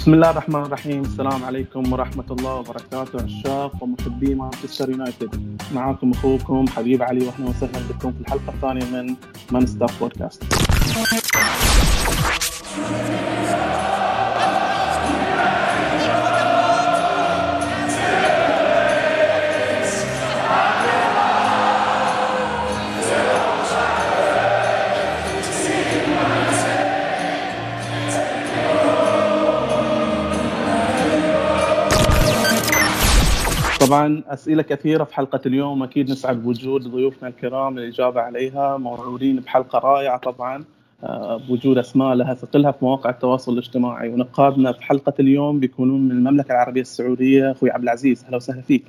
بسم الله الرحمن الرحيم. السلام عليكم ورحمة الله وبركاته عشاق ومحبي مانشستر يونايتد. معاكم أخوكم حبيب علي وأهلا وسهلا بكم في الحلقة الثانية من مان ستاف بودكاست طبعا أسئلة كثيرة في حلقة اليوم أكيد نسعد بوجود ضيوفنا الكرام للإجابة عليها موعودين بحلقة رائعة طبعا آه، بوجود أسماء لها ثقلها في مواقع التواصل الاجتماعي ونقادنا في حلقة اليوم بيكونون من المملكة العربية السعودية. أخوي عبد العزيز أهلا وسهلا فيك.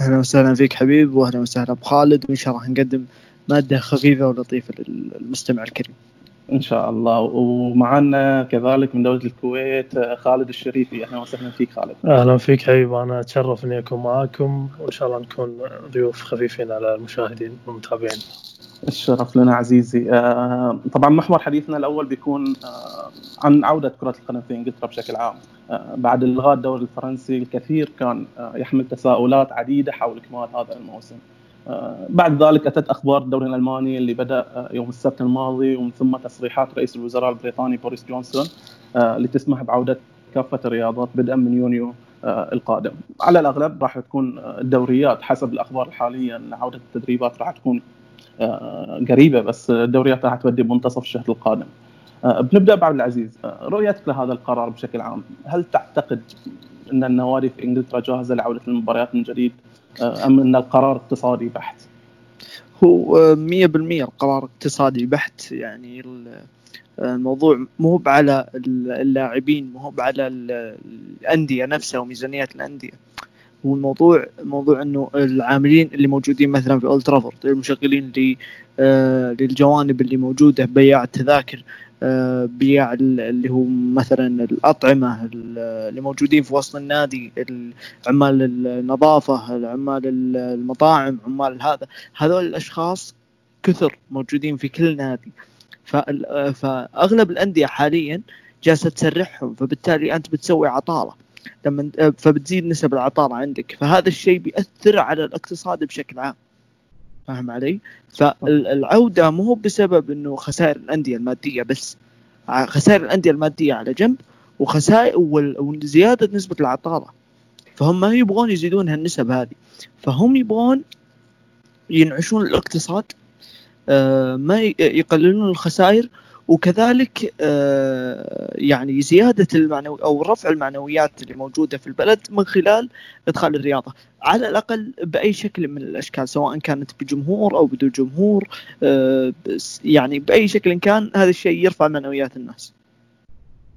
أهلا وسهلا فيك حبيب وأهلا وسهلا بخالد وإن شاء الله نقدم مادة خفيفة ولطيفة للمستمع الكريم. إن شاء الله. ومعنا كذلك من دولة الكويت خالد الشريفي. أهلا وسهلا فيك خالد. أهلا فيك حبيب أنا أتشرف إني أكون معاكم وإن شاء الله نكون ضيوف خفيفين على المشاهدين والمتابعين. الشرف لنا عزيزي. آه، طبعا محور حديثنا الأول بيكون آه، عن عودة كرة القدم في إنجلترا بشكل عام. آه، بعد الغاء الدوري الفرنسي الكثير كان يحمل تساؤلات عديدة حول اكمال هذا الموسم. بعد ذلك أتت أخبار الدوري الألماني اللي بدأ آه، يوم السبت الماضي ومن ثم تصريحات رئيس الوزراء البريطاني بوريس جونسون آه، اللي تسمح بعودة كافة الرياضات بدءا من يونيو القادم. على الأغلب راح تكون الدوريات حسب الأخبار الحالية إن عودة التدريبات راح تكون قريبة بس الدوريات راح تودي بمنتصف الشهر القادم. بنبدأ بعبد العزيز. رؤيتك لهذا القرار بشكل عام هل تعتقد إن النوادي في إنجلترا جاهزة لعودة المباريات من جديد؟ آه، أم إن القرار اقتصادي بحت؟ هو 100% القرار اقتصادي بحت يعني الموضوع مو على اللاعبين مو على الأندية نفسها وميزانيات الأندية هو الموضوع موضوع إنه العاملين اللي موجودين مثلا في اولد المشغلين آه، للجوانب اللي موجودة بياع التذاكر آه، بيع اللي هو مثلا الأطعمة اللي موجودين في وسط النادي عمال النظافة عمال المطاعم عمال هذا. هذول الأشخاص كثر موجودين في كل نادي. فأغلب الأندية حاليا جالسة تسرحهم فبالتالي أنت بتسوي عطالة. لما فبتزيد نسب العطالة عندك. فهذا الشيء بيأثر على الاقتصاد بشكل عام. فاهم علي؟ فالعودة مو بسبب إنه خسائر الأندية المادية بس. خسائر الأندية المادية على جنب وخسائر وزيادة نسبة العطاله فهم ما يبغون يزيدون هالنسب هذه. فهم يبغون ينعشون الاقتصاد آه، ما يقللون الخسائر وكذلك آه، يعني زيادة المعنوي أو رفع المعنويات اللي موجودة في البلد من خلال إدخال الرياضة على الأقل بأي شكل من الأشكال سواء كانت بجمهور أو بدون جمهور آه، يعني بأي شكل كان هذا الشيء يرفع معنويات الناس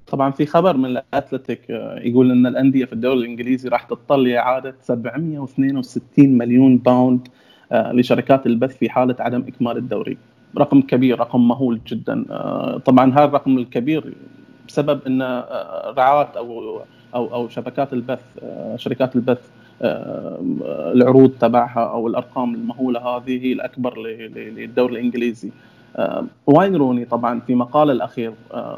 طبعا في خبر من الأتلتيك آه، يقول إن الأندية في الدوري الإنجليزي راح تضطر لاعاده 762 مليون باوند لشركات البث في حالة عدم إكمال الدوري. رقم كبير رقم مهول جدا. آه، طبعا هذا الرقم الكبير بسبب إن آه، رعاة أو أو أو شبكات البث آه، شركات البث العروض تبعها أو الأرقام المهولة هذه هي الأكبر للدوري الإنجليزي. واين روني طبعا في مقاله الأخير؟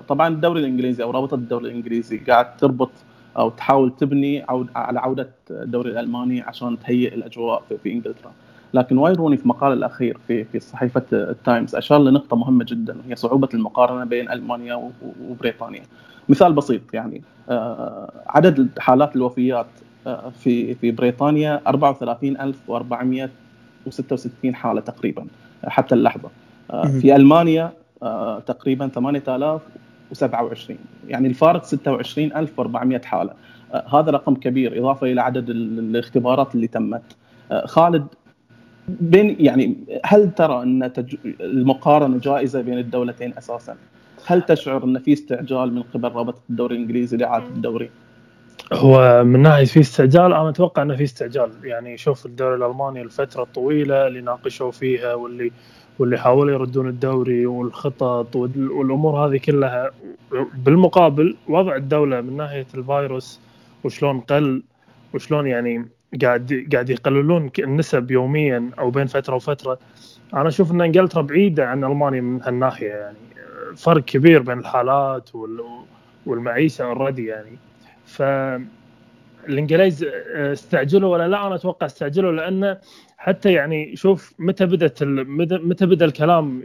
طبعا الدوري الإنجليزي أو رابطة الدوري الإنجليزي قاعد تربط أو تحاول تبني على عودة الدوري الألماني عشان تهيئ الأجواء في إنجلترا. لكن واين روني في مقال الأخير في في صحيفة التايمز أشار لنقطة مهمة جدا وهي صعوبة المقارنة بين ألمانيا وبريطانيا. مثال بسيط يعني آه، عدد حالات الوفيات آه، في في بريطانيا 34466 حالة تقريبا حتى اللحظة. آه، في ألمانيا تقريبا 8027 يعني الفارق 26400 حالة. هذا رقم كبير إضافة إلى عدد الاختبارات اللي تمت. خالد بين يعني هل ترى أن تج... المقارنة جائزة بين الدولتين أساسا؟ هل تشعر أن في استعجال من قبل رابطة الدوري الإنجليزي لاعاده الدوري؟ هو من ناحية في استعجال أنا أتوقع أنه في استعجال يعني شوف الدوري الألماني الفترة الطويله اللي ناقشوا فيها واللي واللي حاولوا يردون الدوري والخطط والأمور هذه كلها بالمقابل وضع الدولة من ناحية الفيروس وشلون قل وشلون يعني قاعد قاعد يقللون النسب يوميا أو بين فترة وفترة. أنا أشوف إن إنجلترا بعيدة عن ألمانيا من هالناحية يعني فرق كبير بين الحالات والمعيشة اوريدي يعني. ف الإنجليز آه، استعجلوا ولا لا؟ أنا أتوقع استعجلوا لأن حتى يعني شوف متى بدأت متى بدأ الكلام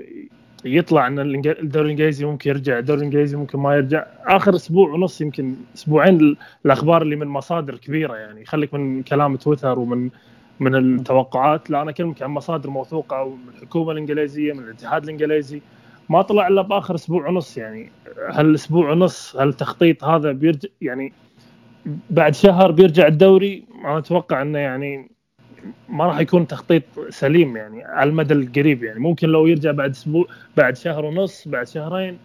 يطلع إن الدوري الإنجليزي ممكن يرجع الدوري الإنجليزي ممكن ما يرجع. آخر أسبوع ونص يمكن أسبوعين الأخبار اللي من مصادر كبيرة يعني خليك من كلام تويتر ومن من التوقعات. لا أنا أكلمك عن مصادر موثوقة من الحكومة الإنجليزية من الاتحاد الإنجليزي. ما طلع إلا بآخر أسبوع ونص يعني. هالاسبوع ونص هالتخطيط هذا بيرجع يعني بعد شهر بيرجع الدوري؟ أنا أتوقع إنه يعني ما راح يكون تخطيط سليم يعني على المدى القريب يعني. ممكن لو يرجع بعد أسبوع بعد شهر ونص بعد شهرين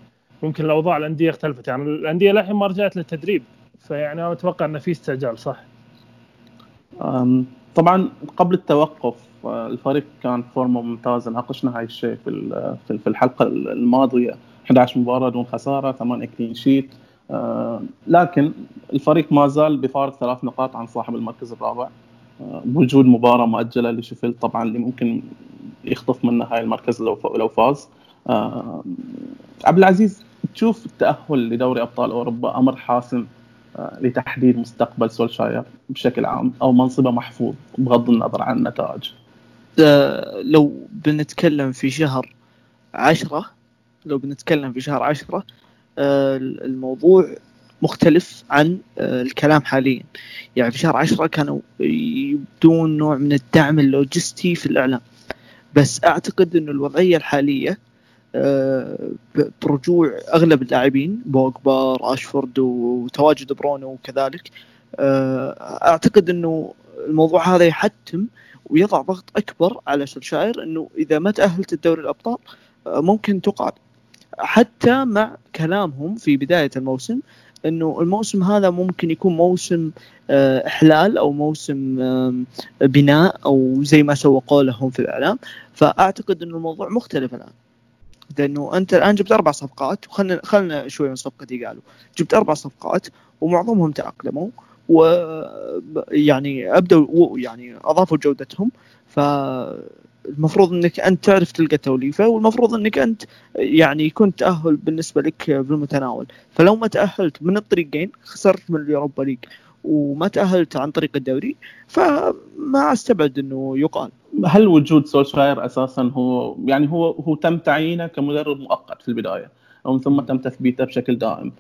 ممكن الاوضاع الأندية اختلفت. يعني الأندية للحين ما رجعت للتدريب فيعني أنا أتوقع إنه في استعجال صح؟ طبعا قبل التوقف آه، الفريق كان فورمه ممتازه ناقشنا هاي الشيء في في الحلقة الماضية. 11 مباراة دون خسارة 8 كلين شيت. لكن الفريق ما زال بفارق ثلاث نقاط عن صاحب المركز الرابع. آه، بوجود مباراة مؤجلة لشيفيلد طبعا اللي ممكن يخطف منها هاي المركز لو لو فاز. آه، عبد العزيز تشوف التاهل لدوري أبطال أوروبا أمر حاسم آه، لتحديد مستقبل سولشاير بشكل عام أو منصبة محفوظ بغض النظر عن النتائج؟ لو بنتكلم في شهر عشرة لو بنتكلم في شهر عشرة الموضوع مختلف عن آه، الكلام حاليا. يعني في شهر عشرة كانوا يبدون نوع من الدعم اللوجستي في الإعلام. بس أعتقد أن الوضعية الحالية آه، برجوع أغلب اللاعبين بوجبا راشفورد وتواجد برونو وكذلك آه، أعتقد أنه الموضوع هذا يحتم ويضع ضغط أكبر على سولشاير أنه إذا ما تأهلت الدوري الأبطال ممكن تقعد حتى مع كلامهم في بداية الموسم إنه الموسم هذا ممكن يكون موسم آه، إحلال أو موسم بناء أو زي ما سوقوا لهم في الإعلام. فأعتقد إنه الموضوع مختلف الآن. لأنه أنت الآن جبت أربع صفقات وخلنا خلنا شوي من صفقتي قالوا. جبت أربع صفقات ومعظمهم تأقلموا و يعني أبدوا يعني أضافوا جودتهم. ف المفروض إنك أنت تعرف تلقى توليفة والمفروض إنك أنت يعني يكون تأهل بالنسبة لك بالمتناول فلو ما تأهلت من الطريقين خسرت من اليوروبا ليج وما تأهلت عن طريق الدوري فما أستبعد إنه يقال. هل وجود سولشاير أساسا هو يعني هو هو تم تعيينه كمدرب مؤقت في البداية ومن ثم تم تثبيته بشكل دائم؟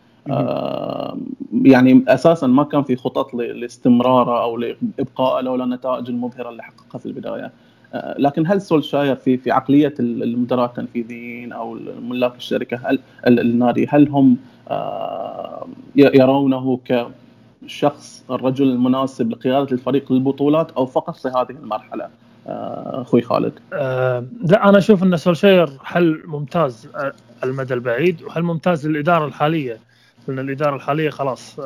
يعني أساسا ما كان في خطط لاستمراره أو لإبقائه لولا النتائج المبهرة اللي حققها في البداية آه، لكن هل سولشاير في في عقلية المدراء التنفيذيين أو ملاك الشركة هل النادي هل هم آه، يرونه كشخص الرجل المناسب لقيادة الفريق للبطولات أو فقط في هذه المرحلة؟ آه، أخوي خالد. لا أنا أشوف أن سولشاير حل ممتاز على المدى البعيد وحل ممتاز للإدارة الحالية لأن الإدارة الحالية خلاص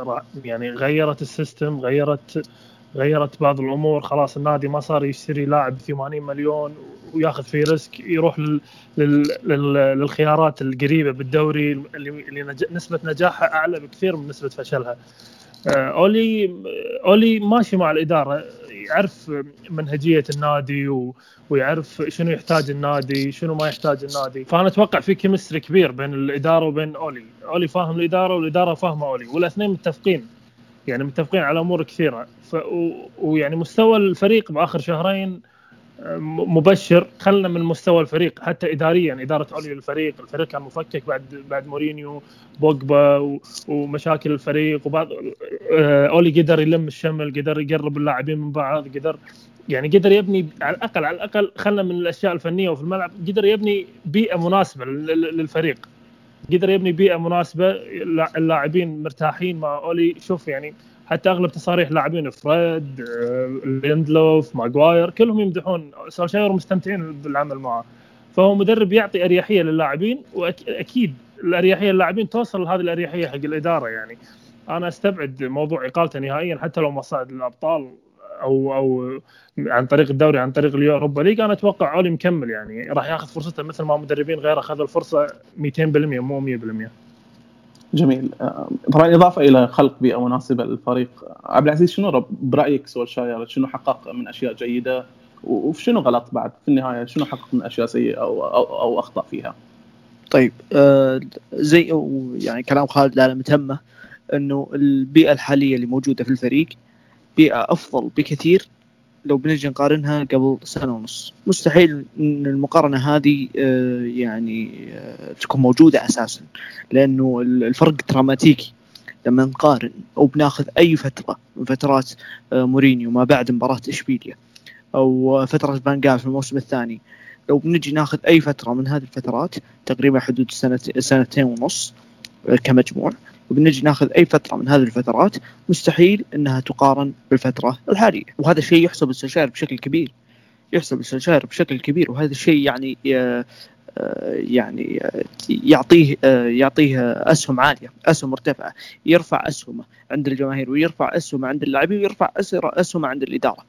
يعني غيرت السيستم غيرت غيرت بعض الأمور خلاص النادي ما صار يشتري لاعب 80 مليون وياخذ فيه risk يروح لل... لل... لل... للخيارات القريبة بالدوري اللي. نسبة نجاحها أعلى بكثير من نسبة فشلها آه، اولي أولي ماشي مع الإدارة يعرف منهجية النادي و... ويعرف شنو يحتاج النادي شنو ما يحتاج النادي. فأنا أتوقع في chemistry كبير بين الإدارة وبين أولي. أولي فاهم الإدارة والإدارة فاهمة أولي والاثنين متفقين. يعني متفقين على أمور كثيرة. ف... ويعني مستوى الفريق بآخر شهرين مبشر خلنا من مستوى الفريق حتى اداريا إدارة عليا للفريق الفريق كان مفكك بعد بعد مورينيو بوجبا. ومشاكل الفريق وبعض آه، أولي قدر يلم الشمل قدر يقرب اللاعبين من بعض قدر يعني قدر يبني على الأقل على الأقل خلنا من الأشياء الفنية وفي الملعب قدر يبني بيئة مناسبة للفريق قدر يبني بيئة مناسبة اللاعبين مرتاحين مع أولي شوف يعني حتى أغلب تصاريح لاعبين فريد ليندلوف ماجواير كلهم يمدحون سولشاير مستمتعين بالعمل معه. فهو مدرب يعطي أريحية للاعبين وأكيد الأريحية للاعبين توصل لهذه الأريحية حق الإدارة يعني. أنا أستبعد موضوع إقالته نهائيا حتى لو ما صعد للابطال أو أو عن طريق الدوري عن طريق اليوروبا ليج أنا أتوقع اولي مكمل يعني. راح ياخذ فرصته مثل ما مدربين غيره أخذوا الفرصة 200% مو 100% جميل. آه، طبعا إضافة إلى خلق بيئه مناسبه للفريق عبد العزيز شنو برأيك سولشاير شنو حقق من أشياء جيدة؟ وشنو غلط بعد في النهاية؟ شنو حقق من أشياء سيئة أو أو, أو أخطأ فيها؟ طيب آه زي يعني كلام خالد لا متهمه إنه البيئة الحالية اللي موجودة في الفريق بيئة أفضل بكثير لو بنجي نقارنها قبل سنة ونص. مستحيل إن المقارنة هذه آه، يعني آه، تكون موجودة أساسا لأنه الفرق دراماتيكي. لما نقارن أو بناخذ أي فترة من فترات آه، مورينيو ما بعد مباراة إشبيليا أو فترة فانجال في الموسم الثاني لو بنجي ناخذ أي فترة من هذه الفترات تقريبا حدود سنة سنتين ونص كمجموع وبنجي ناخذ أي فترة من هذه الفترات مستحيل إنها تقارن بالفترة الحالية. وهذا الشيء يحسب السلشاير بشكل كبير. يحسب السلشاير بشكل كبير وهذا الشيء يعني آه، يعني يعطيه يعطيه أسهم عالية أسهم مرتفعة. يرفع أسهمه عند الجماهير ويرفع أسهمه عند اللاعبين ويرفع أسهمه عند الإدارة.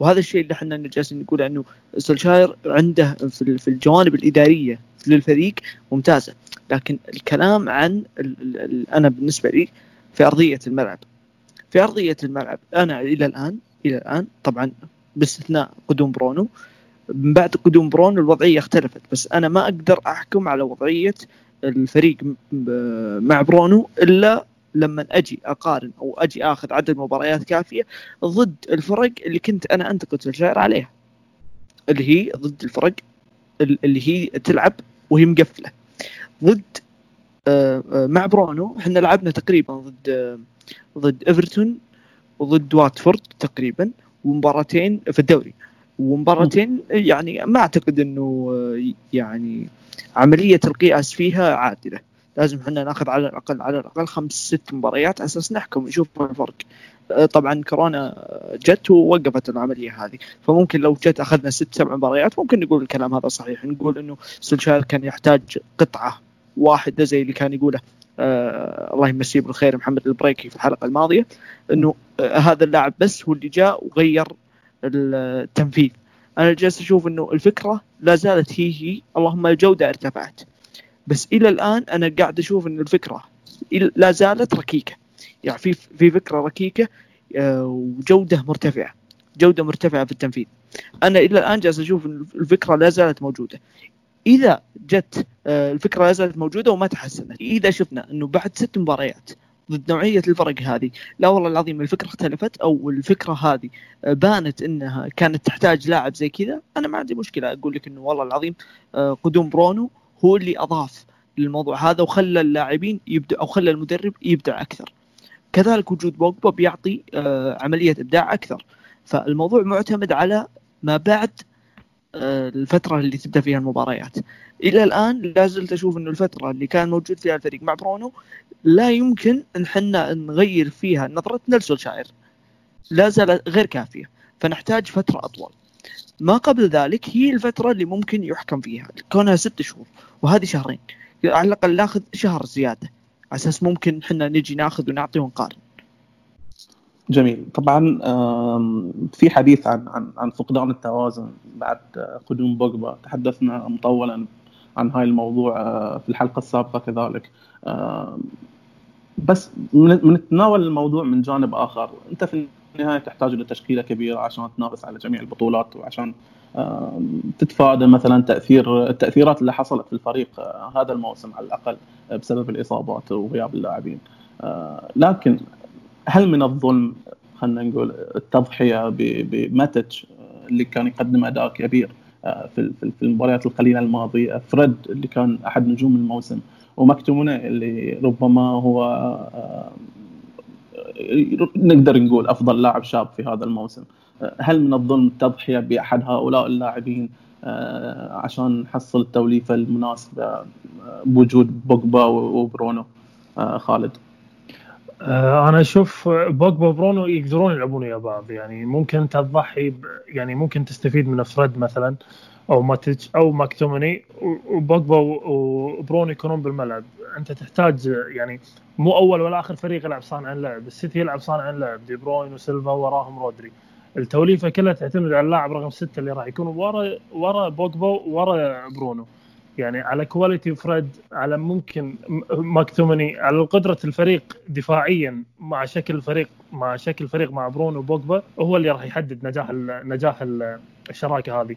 وهذا الشيء اللي إحنا جالسين نقول إنه سولشاير عنده في الجوانب الإدارية للفريق ممتازة. لكن الكلام عن ال ال أنا بالنسبة لي في أرضية الملعب. في أرضية الملعب أنا إلى الآن إلى الآن طبعا باستثناء قدوم برونو من بعد قدوم برونو الوضعية اختلفت بس أنا ما أقدر أحكم على وضعية الفريق مع برونو إلا لما أجي أقارن أو أجي آخذ عدد مباريات كافية ضد الفرق اللي كنت أنا أنتقد الجزائر عليها اللي هي ضد الفرق اللي هي تلعب وهي مقفلة. ضد آه، آه، مع برونو إحنا لعبنا تقريبا ضد آه، ضد إيفرتون وضد واتفورد تقريبا ومباراتين في الدوري. ومباراتين يعني ما أعتقد إنه يعني عملية القياس فيها عادلة. لازم إحنا ناخذ على الأقل على الأقل خمس ست مباريات على أساس نحكم نشوف الفرق. طبعا كورونا جت ووقفت العملية هذه. فممكن لو جت أخذنا ست سبع مباريات ممكن نقول الكلام هذا صحيح. نقول إنه سولشاير كان يحتاج قطعة واحدة زي اللي كان يقوله آه الله يمسيه بالخير محمد البريكي في الحلقة الماضية إنه آه هذا اللاعب بس هو اللي جاء وغير التنفيذ. أنا جالس أشوف إنه الفكرة لا زالت هي هي. اللهم الجودة ارتفعت. بس إلى الآن أنا قاعد أشوف إن الفكرة لا زالت ركيكة. يعني في في فكرة ركيكة آه، وجودة مرتفعة جودة مرتفعة في التنفيذ. أنا إلى الآن جالس أشوف الفكرة لا زالت موجودة. إذا جت آه، الفكرة لا زالت موجودة وما تحسنت. إذا شفنا إنه بعد ست مباريات ضد نوعية الفرق هذه لا والله العظيم الفكرة اختلفت أو الفكرة هذه آه، بانت إنها كانت تحتاج لاعب زي كذا أنا ما عندي مشكلة. أقول لك إنه والله العظيم قدوم برونو هو اللي أضاف للموضوع هذا وخلى اللاعبين يبدع أو خلى المدرب يبدع أكثر. كذلك وجود بوجبا بيعطي آه، عملية إبداع أكثر. فالموضوع معتمد على ما بعد آه، الفترة اللي تبدأ فيها المباريات. إلى الآن لا زلت أشوف إنه الفترة اللي كان موجود فيها الفريق مع برونو لا يمكن إن حنا نغير فيها نظرتنا لسولشاير لا زالت غير كافية. فنحتاج فترة أطول. ما قبل ذلك هي الفترة اللي ممكن يحكم فيها. كونها ست شهور. وهذه شهرين. على الأقل ناخذ شهر زيادة. على أساس ممكن إحنا نجي ناخذ ونعطي ونقارن جميل. طبعا في حديث عن عن عن فقدان التوازن بعد قدوم بوجبا. تحدثنا مطولا عن هاي الموضوع آه، في الحلقة السابقة كذلك. بس بنتناول الموضوع من جانب آخر أنت في النهاية تحتاج إلى تشكيله كبيرة عشان تنافس على جميع البطولات وعشان تتفادى مثلا تاثير التأثيرات اللي حصلت في الفريق آه، هذا الموسم على الأقل بسبب الإصابات وغياب اللاعبين. آه، لكن هل من الظلم خلينا نقول التضحية بماتش آه، اللي كان يقدم أداء كبير في في المباريات القليلة الماضية فريد اللي كان أحد نجوم الموسم ومكتومونه اللي ربما هو نقدر نقول أفضل لاعب شاب في هذا الموسم. هل من الظلم التضحية بأحد هؤلاء اللاعبين آه، عشان نحصل التوليفة المناسبة آه، بوجود بوجبا وبرونو آه، خالد؟ أنا أشوف بوجبا وبرونو يقدرون يلعبون ويا بعض. يعني ممكن تضحي يعني ممكن تستفيد من فريد مثلا أو ماتيتش أو ماكتوميني. وبوجبا وبرونو يكونون بالملعب. أنت تحتاج يعني مو أول ولا آخر فريق يلعب صانع اللعب. السيتي يلعب صانع اللعب. دي بروين وسيلفا وراهم رودري. التوليفة كلها تعتمد على اللاعب رقم ستة اللي راح يكون ورا ورا بوجبا ورا برونو. يعني على quality فريد على ممكن ماكتومني على قدرة الفريق دفاعيا مع شكل الفريق مع شكل الفريق مع برونو وبوجبا هو اللي راح يحدد نجاح نجاح الشراكة هذه.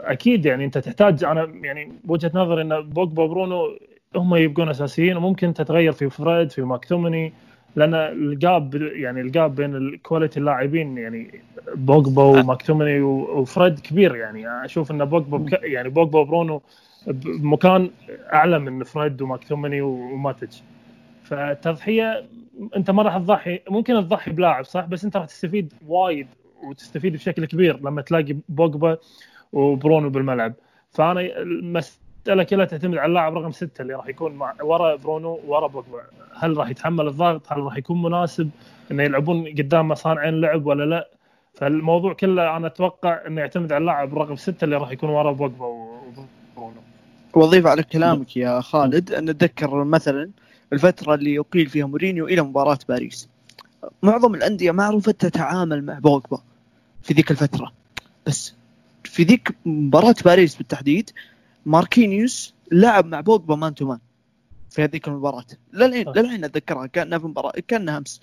أكيد يعني أنت تحتاج أنا يعني بوجهه نظري إن بوجبا برونو هم يبقون أساسيين وممكن تتغير في فريد في ماكتومني لأن ال gap يعني ال gap بين ال quality اللاعبين يعني بوجبا وماكتومني وفريد كبير يعني. أشوف إن بوجبا يعني بوجبا وبرونو بمكان أعلى من فريد وماكتومني وماتيتش فالتضحيه أنت ما راح تضحي ممكن تضحي بلاعب صح؟ بس أنت راح تستفيد وايد وتستفيد بشكل كبير لما تلاقي بوجبا وبرونو بالملعب. فأنا المساله كلها تعتمد على اللاعب رقم ستة اللي راح يكون مع ورا برونو ورا بوجبا. هل راح يتحمل الضغط؟ هل راح يكون مناسب؟ إنه يلعبون قدام صانعين لعب ولا لا؟ فالموضوع كله أنا أتوقع إنه يعتمد على اللاعب رقم ستة اللي راح يكون ورا بوجبا وبرونو. وأضيف على كلامك يا خالد أن أتذكر مثلا الفترة اللي يقيل فيها مورينيو إلى مباراة باريس. معظم الأندية ما عرفت تتعامل مع بوجبا في ذيك الفترة. بس في ذيك مباراة باريس بالتحديد ماركينيوس لعب مع بوجبا man to man في هذيك المباراة. للحين للحين أتذكرها كانها في مباراه كانها امس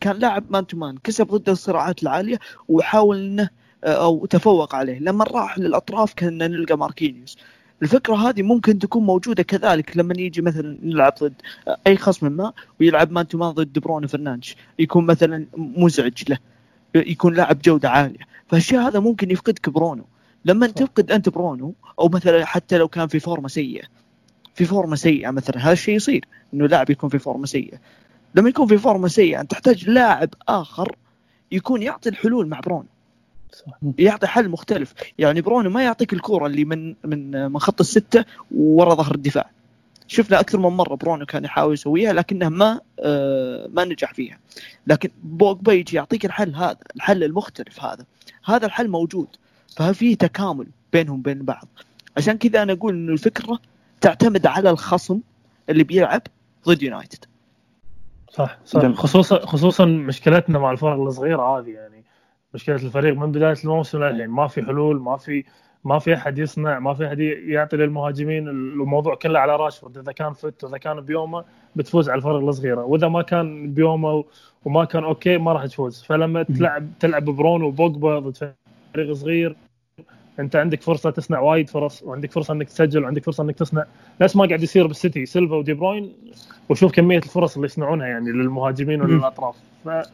كان لاعب man to man كسب ضد الصراعات العالية وحاول إنه أو تفوق عليه. لما راح للأطراف كنا نلقى ماركينيوس. الفكرة هذه ممكن تكون موجودة كذلك لما يجي مثلا نلعب ضد أي خصم ما ويلعب man to man ضد برونو فرنانديز يكون مثلا مزعج له. يكون لاعب جودة عالية. فالشيء هذا ممكن يفقدك برونو. لما تفقد أنت برونو أو مثلا حتى لو كان في فورمة سيئة. في فورمة سيئة مثلا هذا الشيء يصير إنه لاعب يكون في فورمة سيئة. لما يكون في فورمة سيئة أنت تحتاج لاعب آخر يكون يعطي الحلول مع برونو. يعطي حل مختلف. يعني برونو ما يعطيك الكوره اللي من من من خط الستة ورا ظهر الدفاع. شفنا أكثر من مرة برونو كان يحاول يسويها لكنه ما آه ما نجح فيها. لكن بوجبا يجي يعطيك الحل هذا الحل المختلف هذا. هذا الحل موجود. ففي تكامل بينهم بين بعض. عشان كذا أنا أقول انه الفكرة تعتمد على الخصم اللي بيلعب ضد يونايتد. صح صح. خصوصا خصوصا مشكلتنا مع الفرق الصغيرة هذه يعني. مشكلة الفريق من بداية الموسم للحين. ما في حلول ما في ما في أحد يصنع ما في أحد يعطي للمهاجمين الموضوع كله على راشفورد. إذا كان فت واذا كان بيومه بتفوز على الفرق الصغيرة. وإذا ما كان بيومه وما كان okay ما راح تفوز. فلما تلعب تلعب برونو وبوجبا ضد فريق صغير. انت عندك فرصة تصنع وايد فرص وعندك فرصة انك تسجل وعندك فرصة انك تصنع. نفس ما قاعد يصير بالسيتي سيلفا ودي بروين وشوف كمية الفرص اللي يصنعونها يعني للمهاجمين وللأطراف.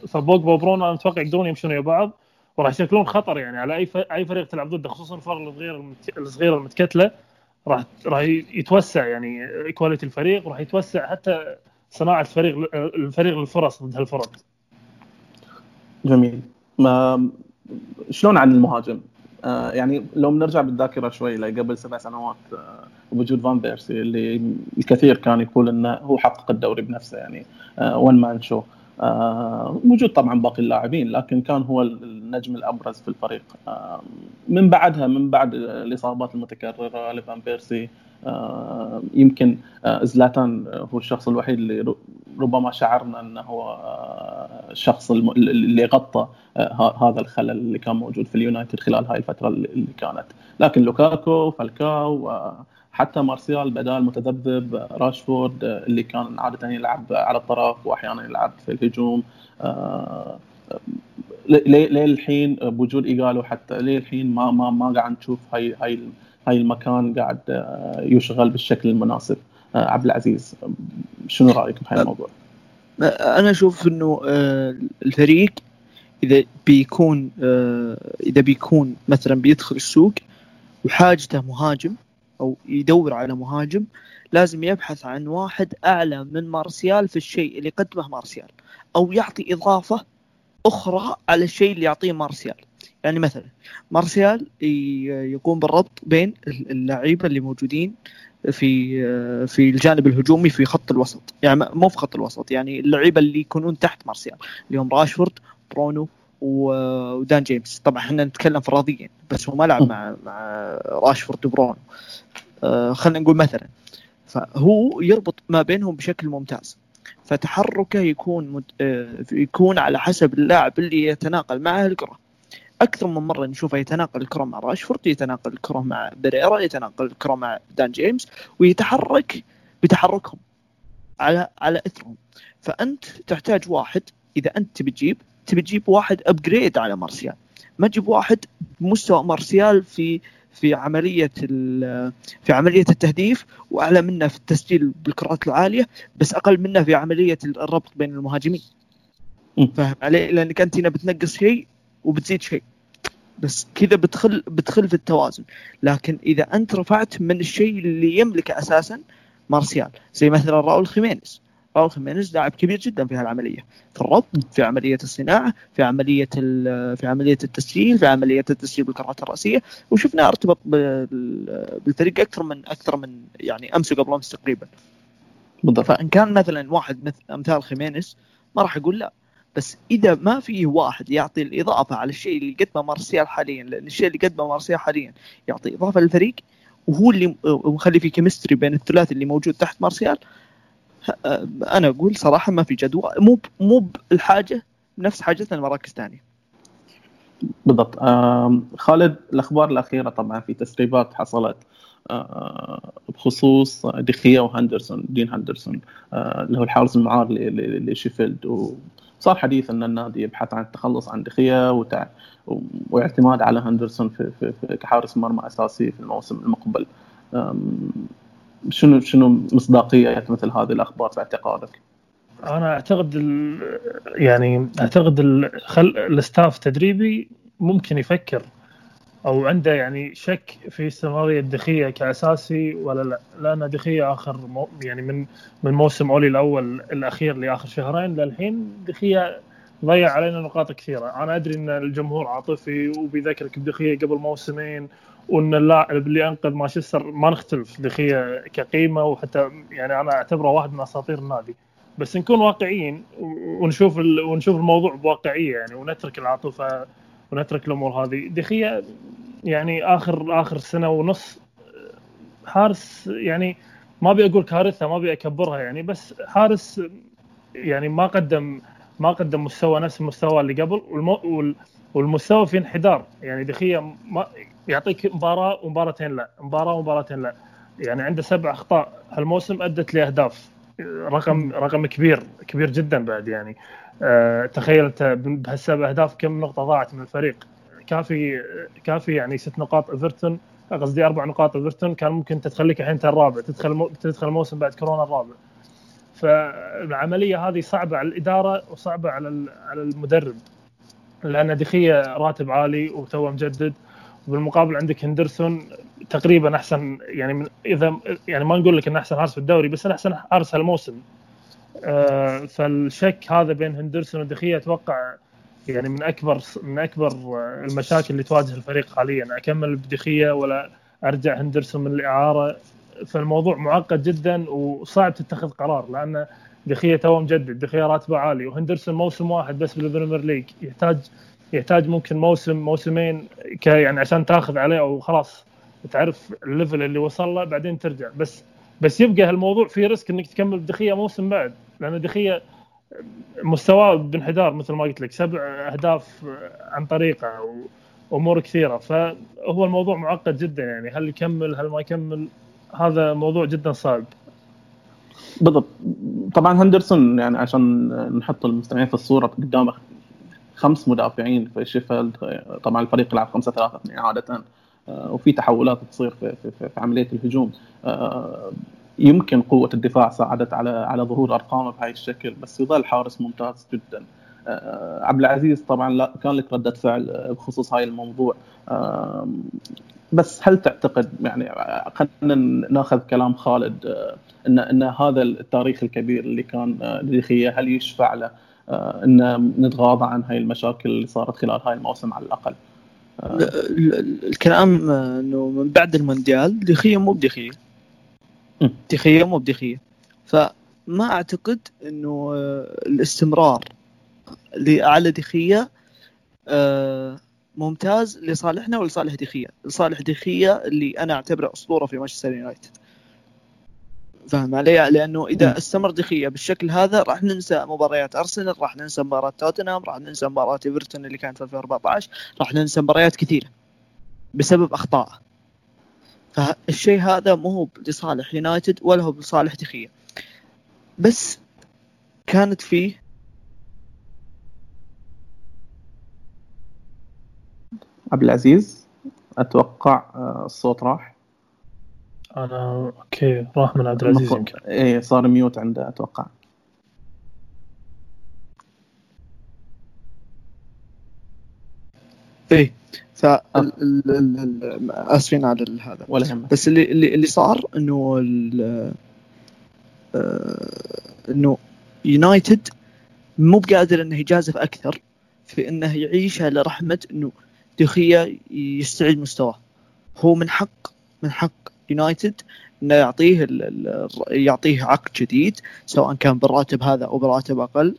فبوجبا وبرونو أنا أتوقع يقدرون يمشون ويا بعض وراح يشكلون خطر يعني على أي أي فريق تلعب ضده خصوصا الفرق الصغيره الصغيرة المتكتلة. راح راح يتوسع يعني quality الفريق وراح يتوسع حتى صناعة الفريق الفريق للفرص ضد هالفرق. جميل. ما شلون عن المهاجم؟ آه يعني لو بنرجع بالذاكرة شوي لقبل سبع سنوات آه وجود فان بيرسي اللي الكثير كان يقول إنه هو حقق الدوري بنفسه يعني آه one man show وجود طبعا باقي اللاعبين لكن كان هو النجم الأبرز في الفريق آه من بعدها من بعد الإصابات المتكررة لفان بيرسي يمكن زلاتان هو الشخص الوحيد اللي ربما شعرنا إنه هو الشخص اللي غطى هذا الخلل اللي كان موجود في اليونايتد خلال هاي الفترة اللي كانت لكن لوكاكو فالكاو آه حتى مارسيال بدال متذبذب راشفورد اللي كان عادة يلعب على الطرف وأحيانا يلعب في الهجوم للحين بوجود إيجالو حتى للحين ما ما ما قاعد نشوف هاي هاي هاي المكان قاعد يشغل بالشكل المناسب عبد العزيز شنو رأيك بهاي الموضوع؟ أنا أشوف إنه الفريق إذا بيكون إذا بيكون مثلا بيدخل السوق وحاجته مهاجم أو يدور على مهاجم لازم يبحث عن واحد أعلى من مارسيال في الشيء اللي يقدمه مارسيال أو يعطي إضافة أخرى على الشيء اللي يعطيه مارسيال. يعني مثلا مارسيال يقوم بالربط بين اللعيبة اللي موجودين في في الجانب الهجومي في خط الوسط. يعني مو في خط الوسط يعني اللعيبة اللي يكونون تحت مارسيال. اللي هم راشفورد برونو ودان جيمس. طبعا إحنا نتكلم فرضيا بس هو ما لعب مع مع راشفورد وبرونو. آه خلينا نقول مثلا فهو يربط ما بينهم بشكل ممتاز. فتحركه يكون مد... آه يكون على حسب اللاعب اللي يتناقل معه الكرة. أكثر من مرة نشوفه يتناقل الكرة مع راشفورد يتناقل الكرة مع بريرا يتناقل الكرة مع دان جيمس ويتحرك بتحركهم على على إثرهم. فأنت تحتاج واحد إذا أنت تبي تجيب تبي تجيب واحد ابجريد على مارسيال ما تجيب واحد بمستوى مارسيال في في عملية في عملية التهديف وأعلى منه في التسجيل بالكرات العالية بس أقل منه في عملية الربط بين المهاجمين. فاهم علي؟ لأنك أنت هنا بتنقص شيء وبتزيد شيء. بس كذا بتخل بتخل في التوازن. لكن إذا أنت رفعت من الشيء اللي يملكه أساسا مارسيال زي مثلا راؤول خيمينيز. راؤول خيمينيز لاعب كبير جدا في هالعملية. في الربط في عملية الصناعة في عملية في عملية التسجيل في عملية التسجيل بالكرات الرأسية. وشفناه ارتبط بالفريق أكثر من أكثر من يعني امس وقبل امس تقريبا. بالضبط. فإن كان مثلا واحد مثل أمثال خيمينيز ما راح أقول لا. بس إذا ما في واحد يعطي الإضافة على الشيء اللي قدمه مارسيال حاليا لأن الشيء اللي قدمه مارسيال حاليا يعطي إضافة للفريق وهو اللي مخلي في chemistry بين الثلاثي اللي موجود تحت مارسيال أنا أقول صراحة ما في جدوى مو مو بالحاجة نفس حاجتنا لمراكز ثانية بالضبط خالد الأخبار الأخيرة طبعا في تسريبات حصلت بخصوص دخيا وهندرسون دين هندرسون اللي هو الحارس المعار لشيفيلد صار حديث إن النادي يبحث عن التخلص عن دخيا. واعتماد على هندرسون في, في كحارس مرمى أساسي في الموسم المقبل شنو شنو مصداقية مثل هذه الأخبار باعتقادك؟ أنا أعتقد. يعني أعتقد ال... خل... الاستاف التدريبي ممكن يفكر أو عنده يعني شك في استمرارية دخيه كأساسي ولا لا لأن دخيه آخر مو يعني من من موسم أولي الأول الأخير لآخر شهرين للحين دخيه ضيع علينا نقاط كثيرة أنا أدري إن الجمهور عاطفي وبيذكرك بدخية قبل موسمين وان اللاعب اللي انقذ مانشستر ما نختلف دخيه كقيمة وحتى يعني أنا اعتبره واحد من اساطير النادي. بس نكون واقعيين ونشوف ونشوف الموضوع بواقعية يعني ونترك العاطفة ونترك الأمور هذه. دخيه يعني اخر آخر سنة ونص حارس يعني ما أبي أقول كارثة ما أبي أكبرها يعني بس حارس يعني ما قدم ما قدم مستوى نفس المستوى اللي قبل والمستوى في انحدار. يعني دخية ما يعطيك مباراة ومباراتين لا. مباراة ومباراتين لا. يعني عنده سبع أخطاء. هالموسم أدت لأهداف. رقم رقم كبير. كبير جدا بعد يعني. أه تخيل انت بهالسبع أهداف كم نقطة ضاعت من الفريق. كافي كافي يعني ست نقاط إيفرتون. قصدي أربع نقاط إيفرتون. كان ممكن تخليك الحين الرابع تدخل تدخل الموسم بعد كورونا الرابع. فالعملية هذه صعبة على الإدارة وصعبة على على المدرب. لأن دخية راتب عالي وتوه مجدد. وبالمقابل عندك هندرسون تقريبا أحسن يعني من إذا يعني ما نقول لك إنه أحسن حارس في الدوري بس أحسن حارس هالموسم. آه فالشك هذا بين هندرسون ودخية أتوقع يعني من أكبر من أكبر المشاكل اللي تواجه الفريق حاليا. أكمل بدخية ولا أرجع هندرسون من الإعارة؟ فالموضوع معقد جدا وصعب تتخذ قرار لأن دخيه تو مجدد دخيه راتبه عالي. وهندرسون موسم واحد بس بالبريمير ليج. يحتاج يحتاج ممكن موسم موسمين ك يعني عشان تاخذ عليه أو خلاص تعرف ال level اللي وصل له بعدين ترجع. بس بس يبقى هالموضوع في risk إنك تكمل بدخيه موسم بعد. لأن دخيه مستواه بانحدار مثل ما قلت لك. سبع أهداف عن طريقة وأمور كثيرة. فهو الموضوع معقد جدا يعني. هل يكمل؟ هل ما يكمل؟ هذا موضوع جدا صعب. بالضبط. طبعا هندرسون يعني عشان نحط المستمعين في الصورة قدامه خمس مدافعين في شيفيلد طبعا الفريق يلعب 5 3 2 عادة آه، وفي تحولات تصير في, في, في, في عملية الهجوم. آه، يمكن قوة الدفاع ساعدت على على ظهور أرقامه بهاي الشكل بس يظل حارس ممتاز جدا. عبد العزيز طبعا لا كان لك ردة فعل بخصوص هاي الموضوع. بس هل تعتقد يعني خلينا ناخذ كلام خالد إن إن هذا التاريخ الكبير اللي كان لدخيه هل يشفع له إن نتغاضى عن هاي المشاكل اللي صارت خلال هاي الموسم على الأقل؟ الكلام إنه من بعد المونديال دخية مو بدخية. دخية مو بدخية. فما أعتقد إنه الاستمرار على دخية ممتاز لصالحنا ولصالح دخية لصالح دخية اللي أنا أعتبره أسطورة في مانشستر يونايتد فاهم علي؟ لأنه إذا استمر دخية بالشكل هذا راح ننسى مباريات أرسنال، راح ننسى مباراه توتنهام، راح ننسى مباراه إيفرتون اللي كانت في 2014، راح ننسى مباريات كثيرة بسبب أخطاء. فالشيء هذا مو هو لصالح يونايتد ولا هو لصالح دخية. بس كانت فيه عبد العزيز أتوقع آه، الصوت راح. أنا okay راح من عبد العزيز يمكن. إيه صار mute عنده أتوقع. إيه ف آسفين على هذا. ولا يهمك. بس اللي اللي اللي صار إنه آه، إنه يونايتد مو بقادر إنه يجازف أكثر في إنه يعيش على رحمه إنه دخية يستعيد مستواه. هو من حق من حق يونايتد إنه يعطيه يعطيه عقد جديد سواء كان بالراتب هذا أو براتب أقل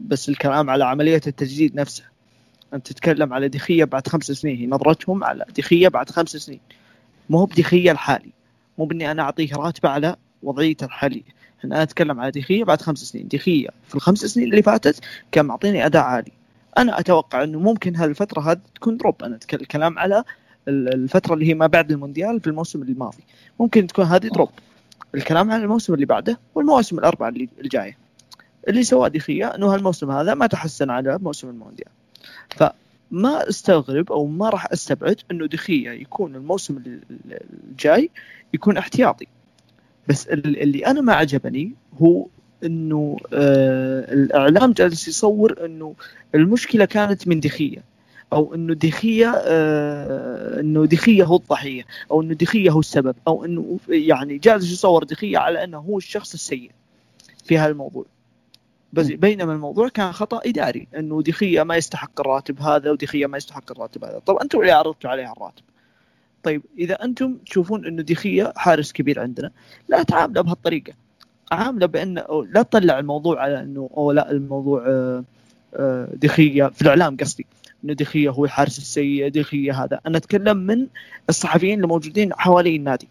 بس الكلام على عملية التجديد نفسه. أنت تتكلم على دخية بعد خمس سنين هي نظرتهم على دخية بعد خمس سنين. مو هو بدخية الحالي مو بإني أنا أعطيه راتب على وضعيته الحالية. أنا أتكلم على دخية بعد خمس سنين دخية في الخمس سنين اللي فاتت كان معطيني أداء عالي. أنا أتوقع إنه ممكن هالفترة هذه تكون drop. أنا الكلام على الفترة اللي هي ما بعد المونديال في الموسم الماضي ممكن تكون هذه drop. الكلام عن الموسم اللي بعده والمواسم الأربعة اللي الجايه اللي سواه دخية إنه هالموسم هذا ما تحسن على موسم المونديال. فما أستغرب أو ما راح أستبعد إنه دخية يكون الموسم الجاي يكون احتياطي. بس اللي أنا ما عجبني هو إنه آه الإعلام جالس يصور إنه المشكلة كانت من دخية أو إنه دخية آه إنه دخية هو الضحية أو إنه دخية هو السبب أو إنه يعني جالس يصور دخية على إنه هو الشخص السيء في هذا الموضوع بس بينما الموضوع كان خطأ إداري إنه دخية ما يستحق الراتب هذا ودخية ما يستحق الراتب هذا. طب أنتم اللي عرضتوا عليه الراتب؟ طيب إذا أنتم تشوفون إنه دخية حارس كبير عندنا لا تعامله بهالطريقة. عامله بانه لا تطلع الموضوع على إنه أو لا الموضوع آه، آه، دخية في الإعلام قصدي إنه دخية هو الحارس السيء دخية هذا. أنا أتكلم من الصحفيين اللي موجودين حوالي النادي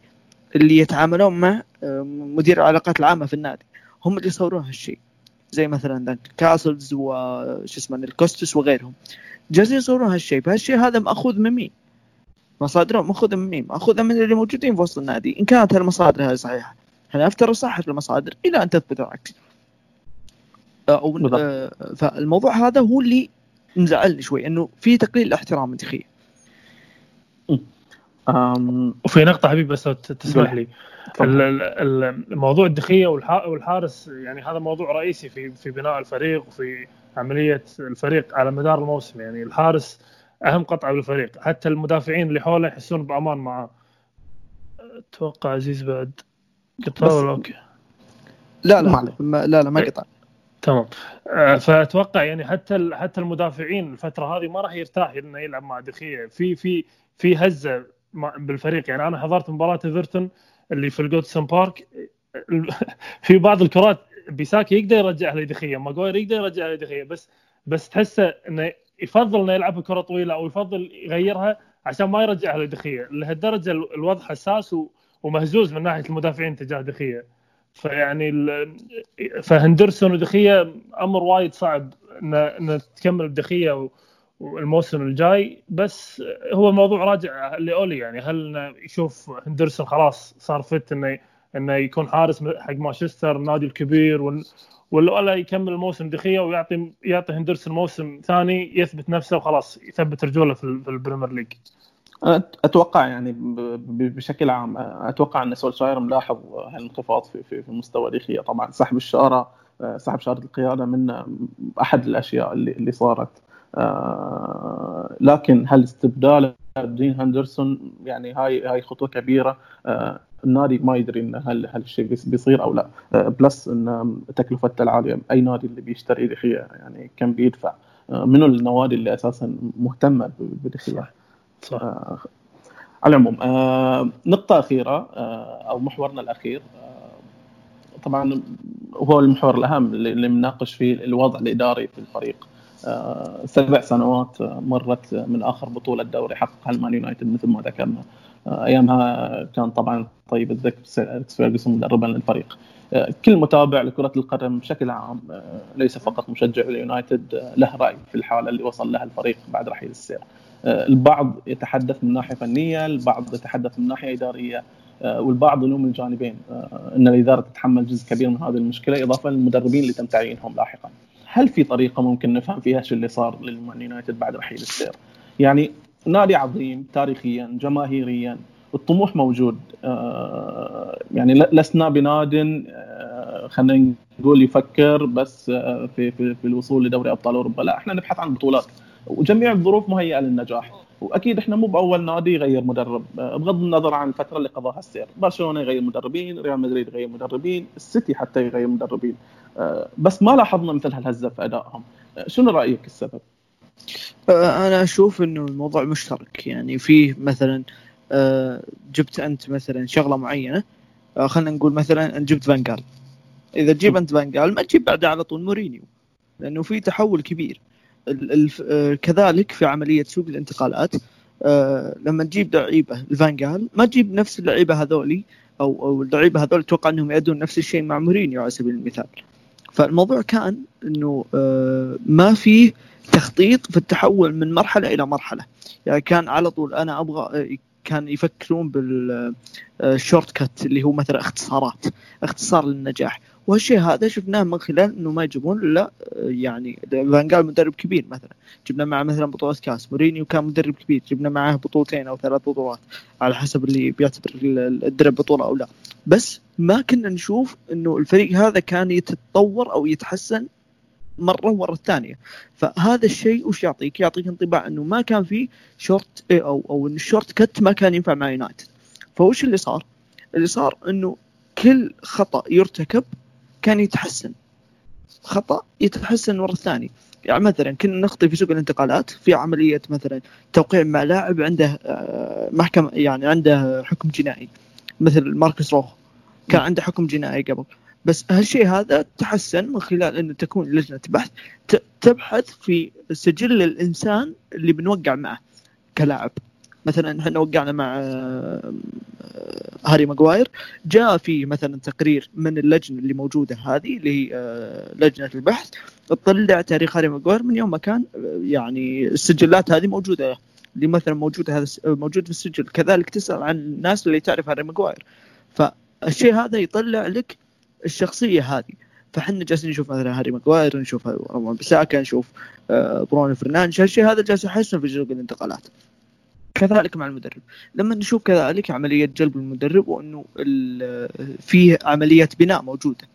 اللي يتعاملون مع آه، مدير العلاقات العامة في النادي. هم اللي يصورون هالشيء. زي مثلا كاسلز وش اسمه الكوستس وغيرهم. جالسين يصورون هالشيء. فهالشيء هذا مأخوذ من مين؟ مصادرهم ماخوذه من مين؟ ماخوذه من اللي موجودين في وسط النادي. إن كانت هالمصادر هذه صحيحة. إحنا افترض صحة المصادر إلى أن تثبت العكس. أو آه فالموضوع هذا هو اللي مزعلني شوي إنه في تقليل الاحترام من دخيل وفي نقطة حبيبي بس تسمح لي. الموضوع الدخية والحارس يعني هذا موضوع رئيسي في في بناء الفريق وفي عملية الفريق على مدار الموسم. يعني الحارس أهم قطعة بالفريق. حتى المدافعين اللي حوله يحسون بأمان معاه. أتوقع عزيز بعد قطع ولا okay؟ لا لا ما لا لا ما قطع تمام. آه، فأتوقع يعني حتى حتى المدافعين الفترة هذه ما راح يرتاح إنه يلعب مع دخية. في في في هزة بالفريق. يعني أنا حضرت مباراة إيفرتون اللي في الجودسون بارك. في بعض الكرات بيساكي يقدر يرجعها لدخية ماجوير يقدر يرجعها لدخية بس بس تحسه إنه يفضل إنه يلعبها كرة طويلة أو يفضل يغيرها عشان ما يرجعها لدخية. لهالدرجة الوضع حساس و ومهزوز من ناحية المدافعين تجاه دخيه فيعني فهندرسون ودخيه أمر وايد صعب ان تكمل بدخيه والموسم الجاي. بس هو الموضوع راجع لأولي يعني. هل يشوف هندرسون خلاص صار فت انه إنه يكون حارس حق مانشستر النادي الكبير ولا يكمل الموسم دخيه ويعطي يعطي هندرسون موسم ثاني يثبت نفسه وخلاص يثبت رجوله في البريمير ليج. أتوقع يعني بشكل عام أتوقع أن سولشاير ملاحظ هالانخفاض في في, في مستوى ديخيا طبعا سحب الشارة سحب شارة القيادة من أحد الأشياء اللي اللي صارت. لكن هل استبداله بدين هندرسون يعني هاي هاي خطوة كبيرة. النادي ما يدري إن هل هل الشيء بيصير أو لا. plus إن تكلفته العاليه أي نادي اللي بيشتري دخيه يعني كم بيدفع. منو النوادي اللي أساسا مهتمة بدخيه صح. آه على العموم آه نقطة أخيرة آه أو محورنا الأخير آه طبعا هو المحور الأهم اللي بنناقش فيه الوضع الإداري في الفريق. آه سبع سنوات مرت من آخر بطولة دوري حققها المان يونايتد مثل ما ذكرنا. آه أيامها كان طبعا طيب الذكر أليكس فيرجسون مدربا للفريق. آه، كل متابع لكرة القدم بشكل عام آه، ليس فقط مشجع لليونايتد آه، له رأي في الحالة اللي وصل لها الفريق بعد رحيل السير. آه، البعض يتحدث من ناحية فنية، البعض يتحدث من ناحية إدارية آه، والبعض يلوم الجانبين آه، إن الإدارة تتحمل جزء كبير من هذه المشكلة إضافة للمدربين اللي تم تعيينهم لاحقا. هل في طريقة ممكن نفهم فيها شو اللي صار للمان يونايتد بعد رحيل السير؟ يعني نادي عظيم تاريخيا جماهيريا الطموح موجود آه، يعني لسنا بناد آه، خلينا نقول يفكر بس آه، في في في الوصول لدوري أبطال أوروبا لا إحنا نبحث عن بطولات وجميع الظروف مهيئة للنجاح. وأكيد إحنا مو بأول نادي يغير مدرب. بغض النظر عن الفترة اللي قضاها السير. برشلونة يغير مدربين ريال مدريد يغير مدربين السيتي حتى يغير مدربين. بس ما لاحظنا مثل هالهزة في أدائهم. شنو رأيك السبب؟ أنا أشوف إنه الموضوع مشترك. يعني فيه مثلا آه، جبت أنت مثلا شغلة معينة. آه، خلينا نقول مثلا أنت جبت فانجال إذا تجيب أنت فانجال ما تجيب بعده على طول مورينيو. لأنه في تحول كبير. آه، كذلك في عملية سوق الانتقالات لما تجيب لعيبة الفانجال ما تجيب نفس اللعيبة هذولي أو أو اللعيبة هذول أتوقع إنهم يأدون نفس الشيء مع مورينيو على سبيل المثال. فالموضوع كان إنه ما فيه تخطيط في التحول من مرحلة إلى مرحلة. يعني كان على طول أنا أبغى كان يفكرون بال short cut اللي هو مثلا اختصارات اختصار للنجاح. وهالشيء هذا شفناه من خلال إنه ما يجيبون إلا يعني فان خال مدرب كبير مثلا. جبنا معه مثلا بطوله كاس. مورينيو كان مدرب كبير. جبنا معه بطولتين أو ثلاث بطولات على حسب اللي بيعتبر الدرع بطولة أو لا. بس ما كنا نشوف إنه الفريق هذا كان يتطور أو يتحسن مرة ورا الثانية فهذا الشيء وش يعطيك؟ يعطيك انطباع إنه ما كان في شورت إيه، أو أو ان ال short cut ما كان ينفع مع يونايتد. فوش اللي صار؟ اللي صار إنه كل خطأ يرتكب كان يتحسن. خطأ يتحسن ورا الثاني يعني مثلا كنا نخطي في سوق الانتقالات في عملية مثلا توقيع مع لاعب عنده آه، محكمة يعني عنده حكم جنائي. مثل ماركوس روخ كان عنده حكم جنائي قبل. بس هالشيء هذا تحسن من خلال إنه تكون لجنة بحث تبحث في سجل الإنسان اللي بنوقع معه كلاعب. مثلا إحنا وقعنا مع آه، هاري ماجواير جاء في مثلا تقرير من اللجنة اللي موجودة هذه اللي هي آه، لجنة البحث تطلع تاريخ هاري ماجواير من يوم ما كان آه، يعني السجلات هذه موجودة اللي مثلا موجودة هذا موجود في السجل. كذلك تسأل عن الناس اللي تعرف هاري ماجواير فالشيء هذا يطلع لك الشخصية هذه. فحنا جالسين نشوف مثلا هاري ماجواير نشوف وان بيساكا نشوف برونو فرنانديز. هالشيء هذا جالس يحسن في سوق الانتقالات. كذلك مع المدرب. لما نشوف كذلك عملية جلب المدرب وأنه فيه عمليه بناء موجودة.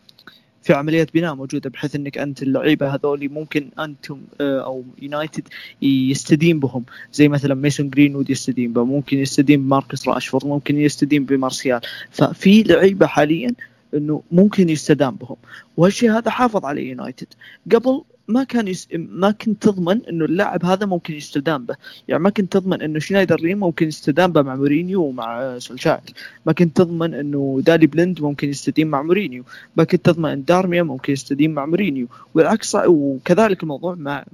في عمليه بناء موجودة بحيث إنك أنت اللعيبة هذول ممكن أنتم آه، أو يونايتد يستدين بهم. زي مثلا ميسون جرينوود يستدين به ممكن يستدين بماركوس راشفورد ممكن يستدين بمارسيال. ففي لعيبة حاليا إنه ممكن يستدام بهم. وهالشيء هذا حافظ عليه يونايتد قبل ما كان يس... ما كنت تضمن إنه اللاعب هذا ممكن يستدام به. يعني ما كنت تضمن إنه شنايدرلين ممكن يستدام به مع مورينيو ومع سولشاير ما كنت تضمن إنه دالي بلند ممكن يستدين مع مورينيو. ما كنت تضمن إن دارميان ممكن يستدين مع مورينيو. والعكس وكذلك الموضوع مع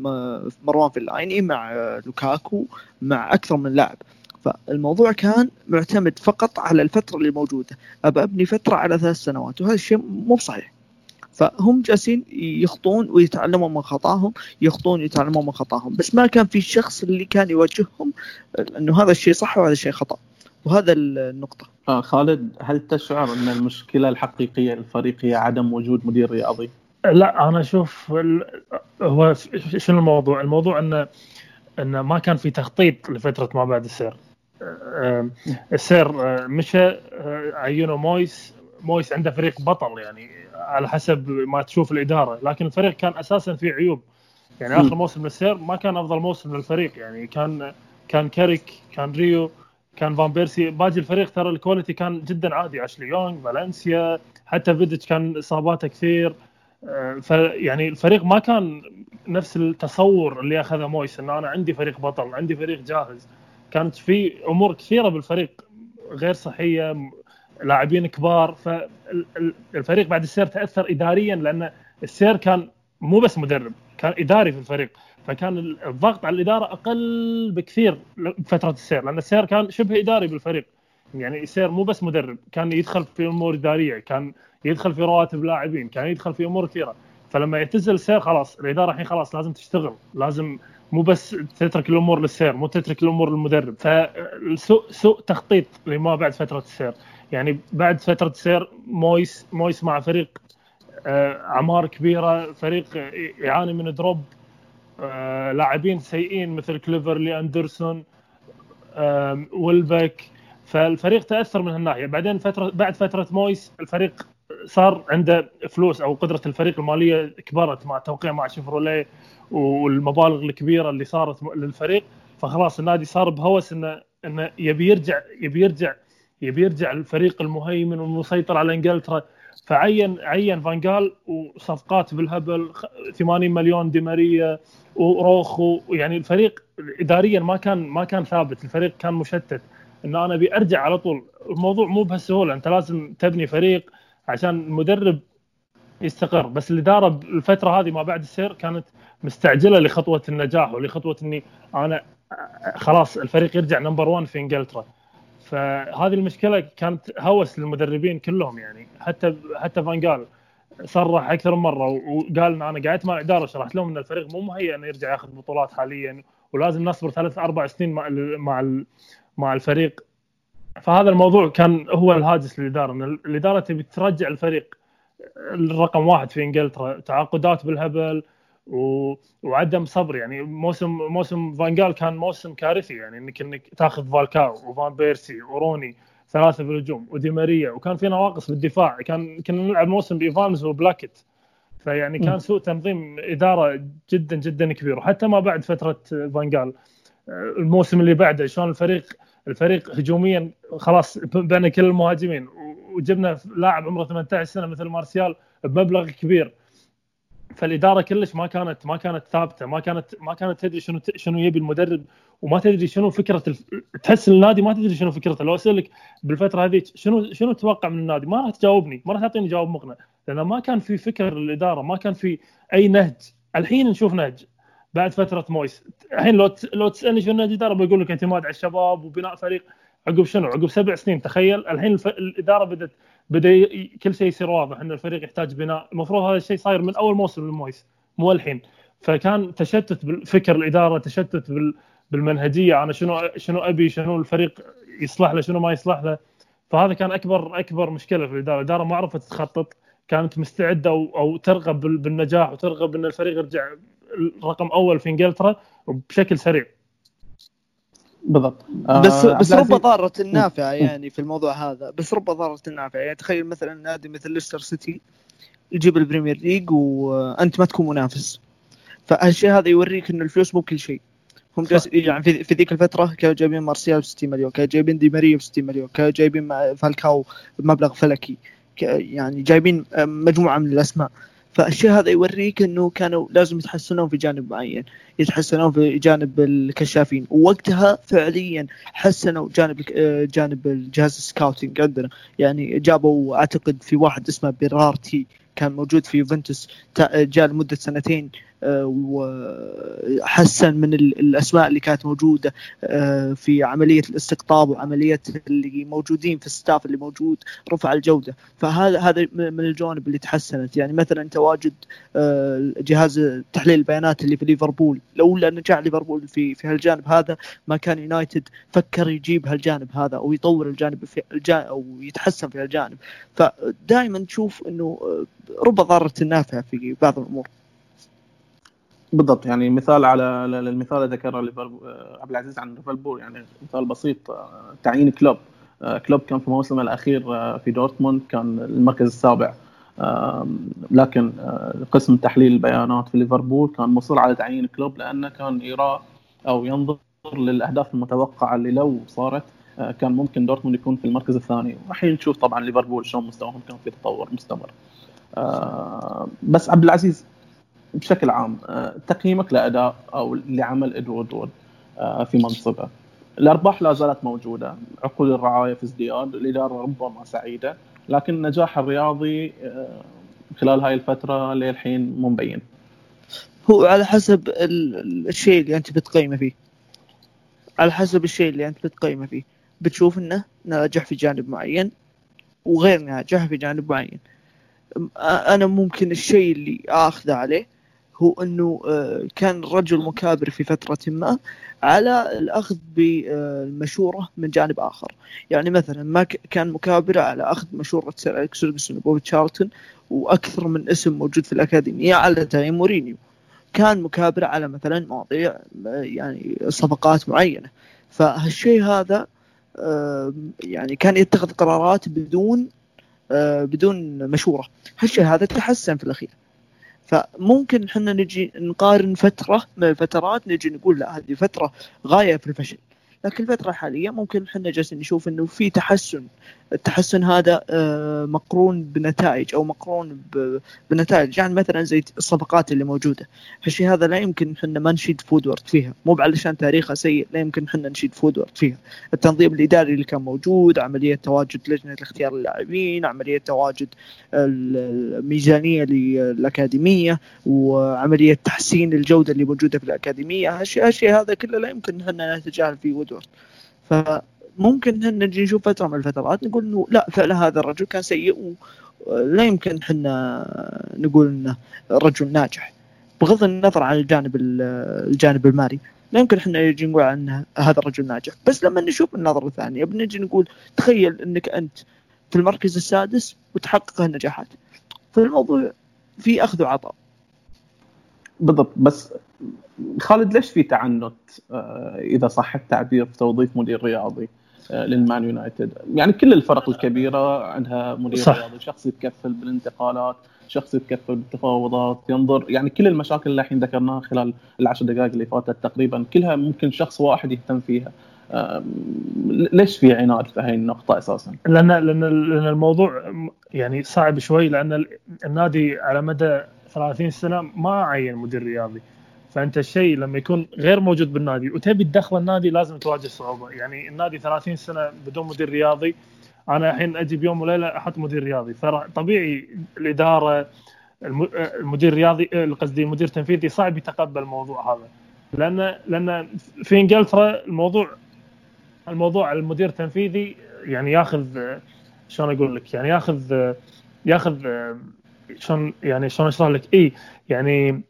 مروان فيلايني مع لوكاكو مع أكثر من لاعب. فالموضوع كان معتمد فقط على الفترة اللي موجودة. أبى أبني فترة على ثلاث سنوات وهذا الشيء مو بصحيح فهم جالسين يخطون ويتعلمون من خطاهم يخطون ويتعلمون من خطاهم. بس ما كان في شخص اللي كان يوجههم انه هذا الشيء صح وهذا الشيء خطأ. وهذا النقطة. آه خالد هل تشعر أن المشكلة الحقيقية للفريق هي عدم وجود مدير رياضي؟ لا أنا أشوف هو شنو الموضوع؟ الموضوع انه انه ما كان في تخطيط لفترة ما بعد السير. السير مشى عينوا مويس مويس عنده فريق بطل يعني. على حسب ما تشوف الإدارة لكن الفريق كان أساسا فيه عيوب. يعني آخر موسم للسير ما كان أفضل موسم للفريق. يعني كان كان كاريك كان ريو كان فان بيرسي. باقي الفريق ترى ال quality كان جدا عادي. أشلي يونغ فالنسيا حتى فيديتش كان إصاباته كثير. فيعني الفريق ما كان نفس التصور اللي أخذه مويس إنه أنا عندي فريق بطل عندي فريق جاهز. كانت في أمور كثيرة بالفريق غير صحية لاعبين كبار فالفريق بعد السير تأثر اداريا لأن السير كان مو بس مدرب كان إداري في الفريق فكان الضغط على الإدارة أقل بكثير بفتره السير لأن السير كان شبه إداري بالفريق. يعني السير مو بس مدرب كان يدخل في أمور إدارية كان يدخل في رواتب لاعبين كان يدخل في أمور كثيرة. فلما يعتزل السير خلاص الإدارة الحين خلاص لازم تشتغل لازم مو بس تترك الأمور للسير مو تترك الأمور للمدرب. فسوء سوء تخطيط لما بعد فترة السير. يعني بعد فترة السير مويس مويس مع فريق آه، اعمار كبيرة فريق يعاني من drop آه، لاعبين سيئين مثل كليفرلي أندرسون ولبك فالفريق تأثر من هالناحية. بعدين فترة بعد فترة مويس الفريق صار عنده فلوس أو قدرة الفريق المالية كبرت مع التوقيع مع شيفروليه والمبالغ الكبيرة اللي صارت للفريق. فخلاص النادي صار بهوس إنه إنه يبي يرجع يبي يرجع يبي يرجع الفريق المهيمن والمسيطر على إنجلترا. فعين عين فانجال وصفقات بالهبل 80 مليون ديماريا وروخو. يعني الفريق اداريا ما كان ما كان ثابت الفريق كان مشتت. انه أنا أبي أرجع على طول. الموضوع مو بهالسهولة. أنت لازم تبني فريق عشان المدرب يستقر. بس الإدارة الفترة هذه ما بعد السير كانت مستعجلة لخطوة النجاح ولخطوة إني أنا خلاص الفريق يرجع نمبر 1 في إنجلترا. فهذه المشكلة كانت هوس للمدربين كلهم يعني. حتى حتى فانجال صرح أكثر من مرة وقال إن أنا قعدت مع الإدارة شرحت لهم إن الفريق مو مهيئ إنه يرجع ياخذ بطولات حاليا ولازم نصبر ثلاث أربع سنين مع مع مع الفريق. فهذا الموضوع كان هو الهاجس للإدارة إن الإدارة تبي ترجع الفريق الرقم واحد في إنجلترا تعاقدات بالهبل و... وعدم صبر. يعني موسم موسم فانجال كان موسم كارثي. يعني إنك إنك تاخذ فالكاو وفان بيرسي وروني ثلاثة في الهجوم ودي ماريا. وكان في نواقص بالدفاع. كان كنا نلعب موسم بإيفانز وبلاكت فيعني كان سوء تنظيم إدارة جدا جدا كبير. وحتى ما بعد فترة فانجال. الموسم اللي بعده شلون الفريق الفريق هجوميا خلاص بين كل المهاجمين. وجبنا لاعب عمره 18 سنة مثل مارسيال بمبلغ كبير. فالإدارة كلش ما كانت ما كانت ثابتة ما كانت ما كانت تدري شنو شنو يبي المدرب وما تدري شنو فكرة. تحس النادي ما تدري شنو فكرته. لو اسالك بالفترة هذيك شنو شنو تتوقع من النادي؟ ما راح تجاوبني ما راح تعطيني جواب مقنع. لأن ما كان في فكر للاداره ما كان في أي نهج. الحين نشوف نهج بعد فترة مويس. الحين لو لو تسألني شنو نهج الإدارة بقول لك اعتماد على الشباب وبناء فريق. عقب شنو؟ عقب سبع سنين تخيل. الحين الف... الإدارة بدأت بدأ ي... كل شيء يصير واضح إن الفريق يحتاج بناء. المفروض هذا الشيء صاير من أول موسم للمويس مو الحين. فكان تشتت بالفكر الإدارة تشتت بال... بالمنهجية أنا شنو شنو أبي شنو الفريق يصلح له شنو ما يصلح له. فهذا كان اكبر أكبر مشكلة في الإدارة. الإدارة ما عرفت تخطط كانت مستعدة أو, أو ترغب بالنجاح وترغب إن الفريق يرجع رقم أول في إنجلترا بشكل سريع. بالضبط. بس آه بس رب ضارة نافعه يعني في الموضوع هذا. بس رب ضارة نافعه يعني تخيل مثلا نادي مثل ليستر سيتي يجيب البريمير ليج وأنت ما تكون منافس. فالشيء هذا يوريك إنه الفلوس مو كل شيء. هم جالس يعني في, في ذيك الفترة كانوا جايبين مارسيال ب 60 مليون كانوا جايبين دي ماريا ب 60 مليون كانوا جايبين فالكاو بمبلغ فلكي. يعني جايبين مجموعة من الأسماء. فالشيء هذا يوريك إنه كانوا لازم يتحسنون في جانب معين يتحسنون في جانب الكشافين. ووقتها فعليا حسنوا جانب جانب الجهاز ال scouting عندنا. يعني جابوا أعتقد في واحد اسمه بيرارتي كان موجود في يوفنتوس جاء لمدة سنتين وحسن من الأسماء اللي كانت موجودة آه، في عملية الاستقطاب وعملية اللي موجودين في الستاف اللي موجود رفع الجودة. فهذا هذا من الجوانب اللي تحسنت. يعني مثلا تواجد آه، جهاز تحليل البيانات اللي في ليفربول. لولا نجاح ليفربول في في هالجانب هذا ما كان يونايتد فكر يجيب هالجانب هذا أو يطور الجانب في الجانب أو يتحسن في هالجانب. فدائما تشوف إنه آه، رب ضارة نافعه في بعض الأمور. بالضبط يعني مثال على المثال اللي ذكره عبد العزيز عن ليفربول يعني مثال بسيط آه، تعيين كلوب. آه، كلوب كان في موسمه الأخير آه، في دورتموند كان المركز السابع. لكن قسم تحليل البيانات في ليفربول كان مصر على تعيين كلوب لأنه كان يرى أو ينظر للأهداف المتوقعة اللي لو صارت كان ممكن دورتموند يكون في المركز الثاني. والحين نشوف طبعا ليفربول شلون مستواهم كان في تطور مستمر. بس عبد العزيز بشكل عام آه، تقييمك لأداء أو لعمل إدوارد وود آه، في منصبه. الأرباح لا زالت موجودة. عقود الرعاية في ازدياد الإدارة ربما سعيدة لكن النجاح الرياضي آه، خلال هاي الفترة للحين مو مبين. هو على حسب الشيء اللي أنت بتقيمه فيه. على حسب الشيء اللي أنت بتقيمه فيه. بتشوف إنه ناجح في جانب معين وغير ناجح في جانب معين. أنا ممكن الشيء اللي آخذه عليه هو إنه آه، كان رجل مكابر في فترة ما على الأخذ بالمشورة من جانب آخر. يعني مثلا ما كان مكابر على أخذ مشورة سير اليكس فيرجسون وبوبي تشارلتون وأكثر من اسم موجود في الأكاديمية على تايم مورينيو. كان مكابر على مثلا مواضيع يعني صفقات معينة. فهالشيء هذا يعني كان يتخذ قرارات بدون بدون مشورة. هالشيء هذا تحسن في الأخير. فممكن إحنا نجي نقارن فترة من الفترات نجي نقول لا هذه فترة غاية في الفشل لكن الفترة الحالية ممكن إحنا جالسين نشوف إنه في تحسن التحسن هذا آه، مقرون بنتائج أو مقرون بنتائج. يعني مثلا زي الصفقات اللي موجودة. الشيء هذا لا يمكن إحنا ما نشيد فودورد فيها. مو علشان تاريخها سيء لا يمكن إحنا نشيد فودورد فيها. التنظيم الإداري اللي كان موجود عملية تواجد لجنة اختيار اللاعبين عملية تواجد الميزانية للأكاديمية وعملية تحسين الجودة اللي موجودة في الأكاديمية. هالشيء هذا كله لا يمكن إحنا نتجاهل فيه وودورد ف ممكن نجي نشوف فترة من الفترات نقول إنه لا فعلا هذا الرجل كان سيء ولا يمكن إحنا نقول إنه رجل ناجح. بغض النظر عن الجانب الجانب المالي لا يمكن إحنا نجي نقول عنه هذا الرجل ناجح. بس لما نشوف النظرة الثانية بنجي نقول تخيل إنك أنت في المركز السادس وتحقق النجاحات. فالموضوع في أخذ وعطاء. بالضبط. بس خالد ليش في تعنت؟ آه، إذا صح التعبير في توظيف مدير رياضي؟ للمان يونايتد يعني كل الفرق الكبيرة عندها مدير صح. رياضي شخص يتكفل بالانتقالات شخص يتكفل بالتفاوضات ينظر يعني كل المشاكل اللي الحين ذكرناها خلال العشر دقائق اللي فاتت تقريبا كلها ممكن شخص واحد يهتم فيها ليش في عناد في هاي النقطة أساسا؟ لأن لأن لأن الموضوع يعني صعب شوي لأن النادي على مدى 30 سنة ما عين مدير رياضي فأنت الشيء لما يكون غير موجود بالنادي وتبي تدخل النادي لازم تواجه صعوبة. يعني النادي 30 سنة بدون مدير رياضي أنا الحين أجي بيوم وليلة أحط مدير رياضي. فطبيعي الإدارة المدير الرياضي قصدي المدير التنفيذي صعب يتقبل الموضوع هذا. لأن لأن في إنجلترا الموضوع الموضوع المدير التنفيذي يعني ياخذ شلون أقول لك؟ يعني ياخذ ياخذ شلون يعني شلون أشرح لك؟ اي يعني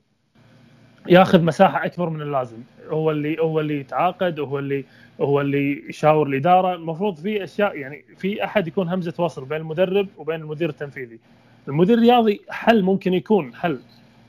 ياخذ مساحة أكبر من اللازم. هو اللي هو اللي يتعاقد وهو اللي هو اللي يشاور الإدارة. المفروض في أشياء يعني في أحد يكون همزة وصل بين المدرب وبين المدير التنفيذي. المدير الرياضي حل ممكن يكون حل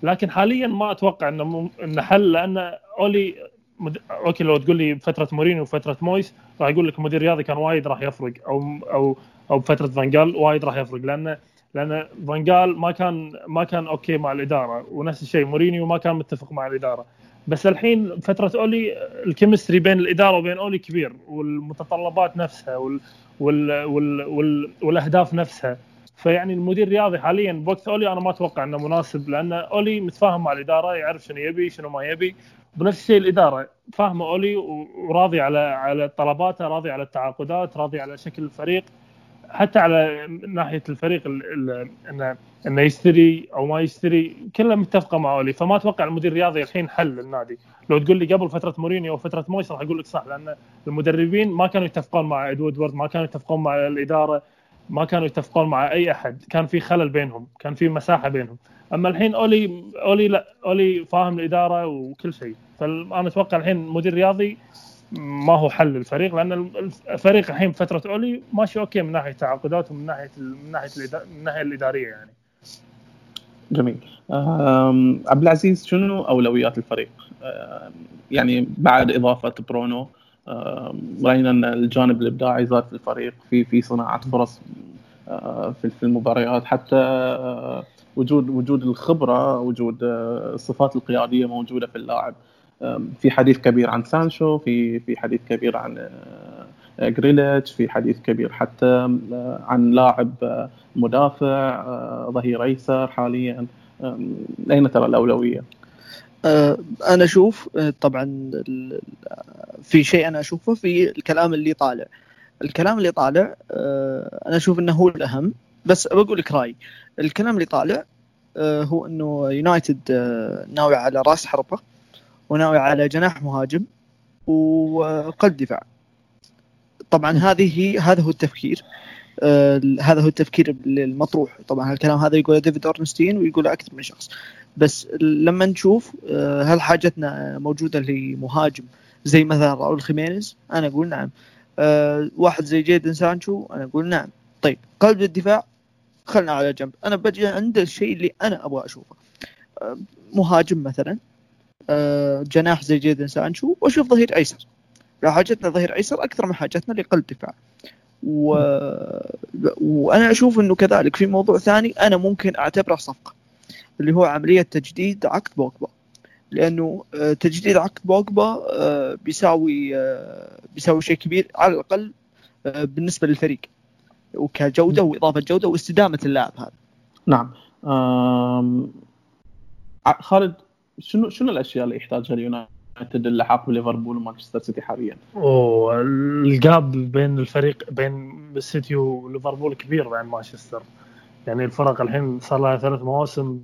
لكن حاليا ما أتوقع إنه إنه حل لأن أولي مد... okay لو تقول لي فترة مورينيو وفترة مويس راح يقول لك المدير الرياضي كان وايد راح يفرق أو أو أو بفتره فانجال وايد راح يفرق لأنه لأن فانجال ما كان ما كان okay مع الإدارة ونفس الشيء مورينيو ما كان متفق مع الإدارة. بس الحين فترة أولي ال chemistry بين الإدارة وبين أولي كبير والمتطلبات نفسها وال وال وال وال والأهداف نفسها. فيعني المدير الرياضي حاليا بوقت أولي أنا ما أتوقع إنه مناسب لأن أولي متفاهم مع الإدارة يعرف شنو يبي شنو ما يبي. بنفس الشيء الإدارة فاهمة أولي وراضي على على طلباته راضي على التعاقدات راضي على شكل الفريق. حتى على ناحية الفريق انه إنه يشتري أو ما يشتري كلها متفقة مع أولي. فما أتوقع المدير الرياضي الحين حل للنادي لو تقول لي قبل فترة مورينيو أو فتره مويس راح أقول لك صح لأن المدربين ما كانوا يتفقون مع إدوارد ما كانوا يتفقون مع الإدارة ما كانوا يتفقون مع أي أحد. كان في خلل بينهم كان في مساحة بينهم. أما الحين اولي أولي لا أولي فاهم الإدارة وكل شيء. فانا أتوقع الحين مدير رياضي ما هو حل للفريق لأن الفريق الحين فترة أولي ماشي okay من ناحية تعاقدات ومن ناحية من ناحية من الناحيه الإدارية يعني. جميل. عبد العزيز شنو أولويات الفريق؟ يعني بعد إضافة برونو رأينا أن الجانب الإبداعي زاد في الفريق في في صناعة فرص في المباريات حتى وجود وجود الخبرة وجود الصفات القيادية موجودة في اللاعب في حديث كبير عن سانشو في في حديث كبير عن آه، جريليتش في حديث كبير حتى آه، عن لاعب آه، مدافع ظهير أيسر حاليا. أين ترى الأولوية؟ أنا أشوف طبعا في شيء أنا أشوفه في الكلام اللي طالع. الكلام اللي طالع أنا أشوف إنه هو الأهم. بس بقول لك راي الكلام اللي طالع هو إنه يونايتد ناوي على رأس حربة. وناوي على جناح مهاجم وقلب دفاع. طبعا هذه هذا هو التفكير. آه هذا هو التفكير المطروح طبعا هالكلام هذا يقوله ديفيد أورنستين ويقوله أكثر من شخص. بس لما نشوف آه هل حاجتنا موجودة لمهاجم زي مثلا راؤول خيمينيز؟ أنا أقول نعم. آه واحد زي جيدن سانشو؟ أنا أقول نعم. طيب قلب الدفاع خلنا على جنب. أنا بجي عند الشيء اللي أنا أبغى أشوفه. مهاجم مثلا. آه، جناح زي جيدن سانشو وأشوف ظهير أيسر. لا حاجتنا ظهير أيسر أكثر من حاجتنا لقلب دفاع. و... وأنا أشوف إنه كذلك في موضوع ثاني أنا ممكن أعتبره صفقة اللي هو عملية تجديد عقد بوجبا. لأنه آه، تجديد عقد بوجبا آه، بيساوي آه، بيساوي شيء كبير على الأقل بالنسبة للفريق. وكجودة وإضافة جودة واستدامة اللاعب هذا. نعم. خالد شنو شنو الأشياء اللي يحتاجها اليونايتد اللحاق بليفربول ومانشستر سيتي حاليا؟ أوه ال gap بين الفريق بين السيتي وليفربول كبير بين مانشستر. يعني الفرق الحين صار لها ثلاث مواسم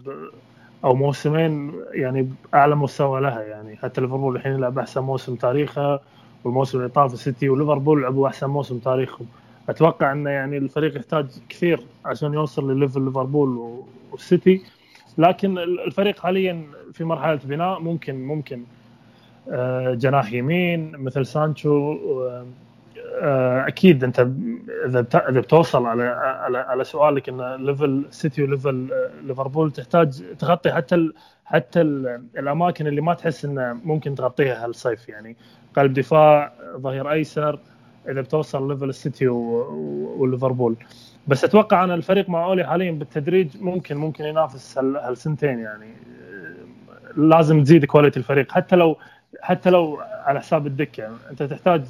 أو موسمين يعني اعلى مستوى لها. يعني حتى ليفربول الحين يلعب أحسن موسم تاريخه والموسم اللي طاف السيتي وليفربول لعبوا أحسن موسم تاريخهم. أتوقع إنه يعني الفريق يحتاج كثير عشان يوصل لل level ليفربول والسيتي. لكن الفريق حاليا في مرحلة بناء ممكن ممكن آه، جناح يمين مثل سانشو آه، أكيد أنت إذا إذا بتوصل على على على سؤالك إن level سيتي و level ليفربول تحتاج تغطي حتى ال حتى ال الأماكن اللي ما تحس إنه ممكن تغطيها هالصيف يعني. قلب دفاع ظهير أيسر إذا بتوصل level السيتي وليفربول. بس أتوقع أن الفريق مع أولي حاليا بالتدريج ممكن ممكن ينافس هالسنتين يعني. لازم تزيد quality الفريق. حتى لو حتى لو على حساب الدكة. أنت تحتاج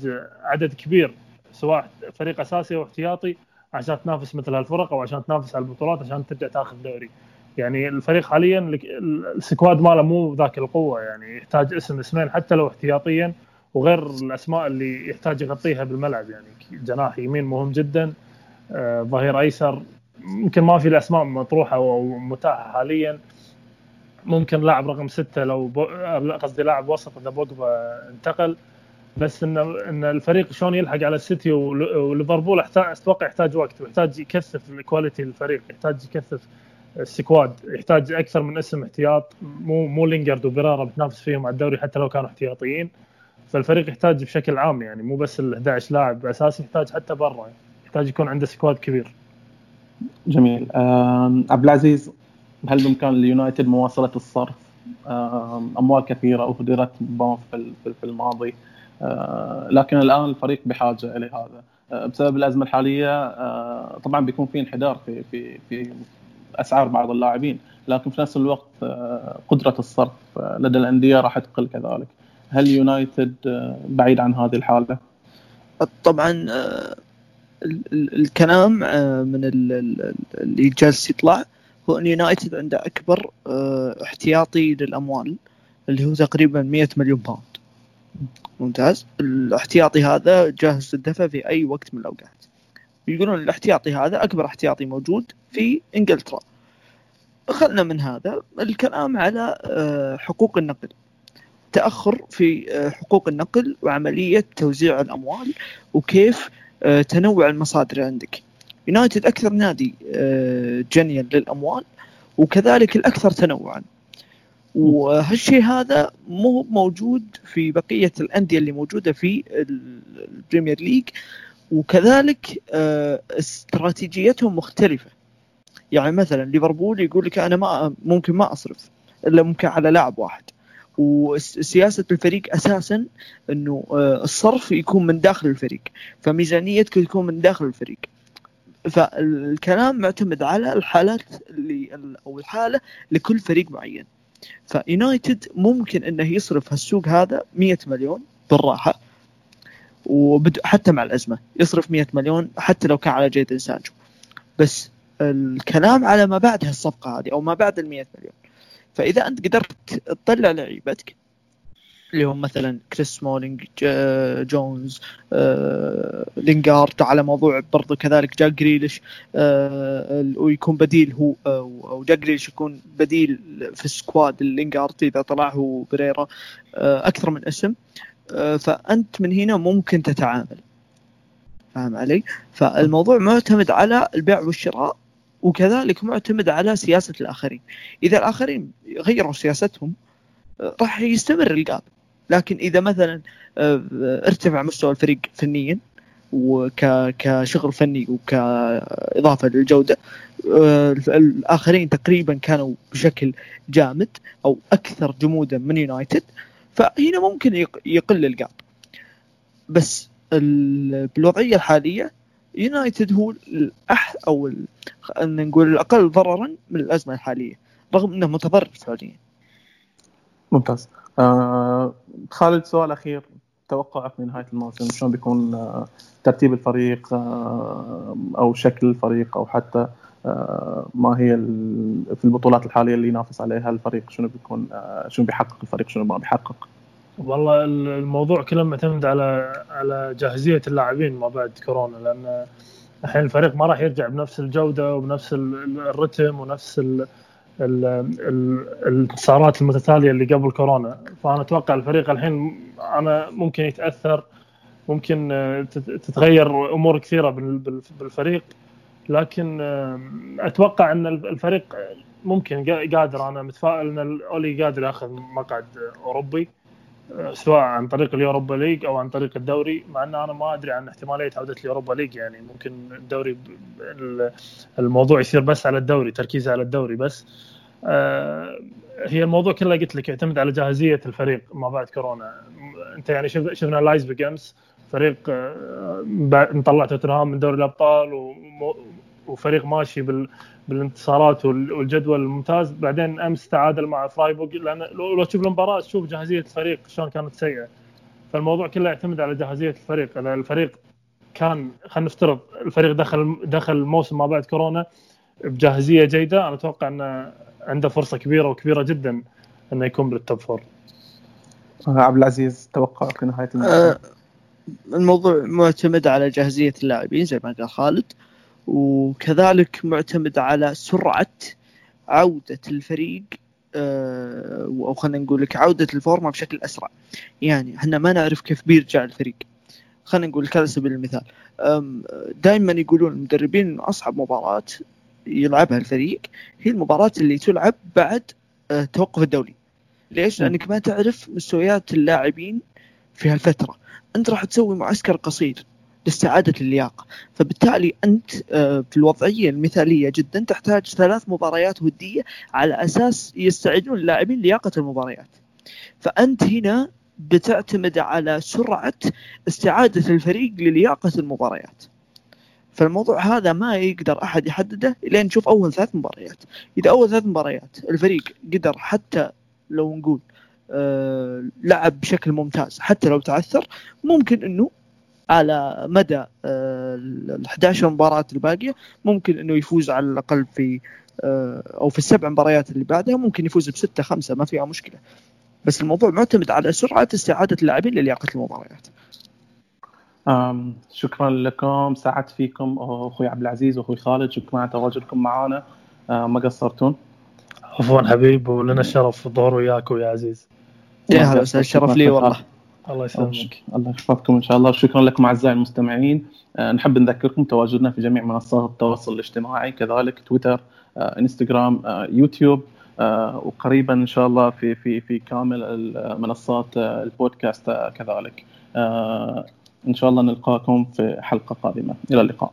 عدد كبير سواء فريق أساسي أو احتياطي عشان تنافس مثل هالفرق أو عشان تنافس على البطولات عشان ترجع تاخذ دوري. يعني الفريق حاليا السكواد ماله مو ذاك القوة يعني. يحتاج اسم اسمين حتى لو احتياطيا وغير الأسماء اللي يحتاج يغطيها بالملعب يعني. جناح يمين مهم جدا. ظهير أيسر. يمكن ما في الأسماء مطروحة أو متاحه حاليا. ممكن لاعب رقم ستة لو بو... قصدي لاعب وسط إذا بوجبا انتقل. بس إن إن الفريق شلون يلحق على السيتي وليفربول أتوقع يحتاج وقت ويحتاج يكثف quality الفريق يحتاج يكثف ال squad يحتاج أكثر من اسم احتياط. مو مو لينجرد وبيريرا بتنافس فيهم على الدوري حتى لو كانوا احتياطيين. فالفريق يحتاج بشكل عام يعني مو بس ال 11 لاعب. اساسي يحتاج حتى برا يحتاج يكون عنده squad كبير. جميل. عبد العزيز هل بإمكان اليونايتد مواصلة الصرف؟ أموال كثيرة أهدرت في الماضي. آه، لكن الآن الفريق بحاجة إلى هذا. آه، بسبب الأزمة الحالية آه، طبعا بيكون في انحدار في في في أسعار بعض اللاعبين لكن في نفس الوقت قدرة الصرف لدى الأندية راح تقل كذلك. هل يونايتد بعيد عن هذه الحالة؟ طبعا الكلام من اللي جالس يطلع هو إن يونايتد عنده أكبر احتياطي للأموال اللي هو تقريبا 100 مليون باوند ممتاز؟ الاحتياطي هذا جاهز للدفع في أي وقت من الأوقات. يقولون الاحتياطي هذا أكبر احتياطي موجود في إنجلترا. خلنا من هذا الكلام على آه، حقوق النقل. تأخر في آه، حقوق النقل وعملية توزيع الأموال وكيف آه، تنوع المصادر عندك. يونايتد أكثر نادي جنيا للأموال وكذلك الأكثر تنوعا. وهالشيء هذا مو موجود في بقية الأندية اللي موجودة في البريمير ليج وكذلك آه، استراتيجيتهم مختلفة. يعني مثلا ليفربول يقول لك أنا ما ممكن ما أصرف إلا ممكن على لاعب واحد. وسياسة الفريق أساسا إنه آه، الصرف يكون من داخل الفريق فميزانيتك تكون من داخل الفريق. فالكلام معتمد على الحالات اللي أو الحالة لكل فريق معين. فيونايتد ممكن إنه يصرف هالسوق هذا 100 مليون بالراحة وبد حتى مع الأزمة يصرف 100 مليون حتى لو كان على جيد سانشو بس الكلام على ما بعد هالصفقة هذه أو ما بعد ال 100 مليون. فإذا أنت قدرت تطلع لعيبتك اللي هم مثلا كريس سمولينج جونز آه، لينجارد على موضوع برضو كذلك جاك جريليش آه، ويكون بديل هو أو جاك جريليش يكون بديل في ال squad للينجارد إذا طلع هو بريرا آه، أكثر من اسم. فأنت من هنا ممكن تتعامل. فاهم علي؟ فالموضوع معتمد على البيع والشراء. وكذلك معتمد على سياسة الآخرين. إذا الآخرين غيروا سياستهم راح يستمر الجاب لكن إذا مثلا آه، ارتفع مستوى الفريق فنيا وكشغل فني وكإضافة للجودة آه، الآخرين تقريبا كانوا بشكل جامد أو أكثر جمودا من يونايتد فهنا ممكن يقل الجاب بس بالوضعية الحالية يونايتد هو الأح أو ال... نقول الأقل ضررا من الأزمة الحالية رغم أنه متضرر فعليا ممتاز. آه خالد سؤال أخير. توقعك لنهاية الموسم شلون بيكون آه ترتيب الفريق آه أو شكل الفريق أو حتى آه ما هي في البطولات الحالية اللي ينافس عليها الفريق؟ شنو بيكون آه شنو بيحقق الفريق؟ شنو ما بيحقق؟ والله الموضوع كله معتمد على على جاهزية اللاعبين ما بعد كورونا لأن الحين الفريق ما راح يرجع بنفس الجودة وبنفس الرتم ونفس الانتصارات المتتالية اللي قبل كورونا. فأنا أتوقع الفريق الحين أنا ممكن يتأثر ممكن تتغير أمور كثيرة بالفريق. لكن أتوقع إن الفريق ممكن قادر. أنا متفائل إن أولي قادر ياخذ مقعد أوروبي. سواء عن طريق اليوروبا ليج أو عن طريق الدوري مع إن أنا ما أدري عن احتمالية عودة اليوروبا ليج يعني ممكن الدوري الموضوع يصير بس على الدوري تركيز على الدوري بس. آه، هي الموضوع كله قلت لك يعتمد على جاهزية الفريق ما بعد كورونا. أنت يعني شفنا لايبزيج أمس فريق آه، مطلع توتنهام من دوري الأبطال وفريق ماشي بال بالانتصارات والجدول الممتاز. بعدين أمس تعادل مع فرايبورغ لأن لو تشوف المباراة تشوف جاهزية الفريق شلون كانت سيئة. فالموضوع كله يعتمد على جاهزية الفريق. اذا الفريق كان خلينا نفترض الفريق دخل دخل الموسم ما بعد كورونا بجاهزية جيدة. أنا أتوقع أنه عنده فرصة كبيرة وكبيرة جدا أنه يكون بال top four. عبد العزيز توقعك في نهاية الموسم؟ أه الموضوع معتمد على جاهزية اللاعبين زي ما قال خالد. وكذلك معتمد على سرعة عودة الفريق آه، أو خلينا نقول لك عودة الفورمة بشكل أسرع. يعني إحنا ما نعرف كيف بيرجع الفريق. خلينا نقول على سبيل المثال. دائما يقولون المدربين أن أصعب مباراة يلعبها الفريق هي المباراة اللي تلعب بعد آه، توقف الدولي ليش؟ لأنك ما تعرف مستويات اللاعبين في هالفترة. أنت راح تسوي معسكر قصير. لاستعادة اللياقة. فبالتالي أنت آه، في الوضعية المثالية جدا تحتاج ثلاث مباريات ودية على أساس يستعدون اللاعبين لياقة المباريات. فأنت هنا بتعتمد على سرعة استعادة الفريق للياقة المباريات. فالموضوع هذا ما يقدر أحد يحدده لين نشوف أول ثلاث مباريات. إذا أول ثلاث مباريات الفريق قدر حتى لو نقول آه لعب بشكل ممتاز حتى لو تعثر ممكن إنه على مدى آه، ال 11 مباراة الباقية. ممكن إنه يفوز على الأقل في آه، أو في السبع مباريات اللي بعدها ممكن يفوز بستة خمسة ما فيها مشكلة. بس الموضوع معتمد على سرعة استعادة اللاعبين للياقة المباريات. أم شكرا لكم. سعدت فيكم. أخوي عبد العزيز واخوي خالد شكرا على تواجدكم معنا ما قصرتون؟ عفوا حبيب ولنا الشرف الظهور وياك ويا عزيز. يا هلا الشرف لي والله. الله يسلمك. الله يحفظكم إن شاء الله. شكرا لكم أعزائي المستمعين. أه نحب نذكركم تواجدنا في جميع منصات التواصل الاجتماعي كذلك تويتر أه إنستغرام أه يوتيوب أه وقريبا إن شاء الله في في في كامل منصات أه البودكاست أه كذلك. أه إن شاء الله نلقاكم في حلقة قادمة. إلى اللقاء.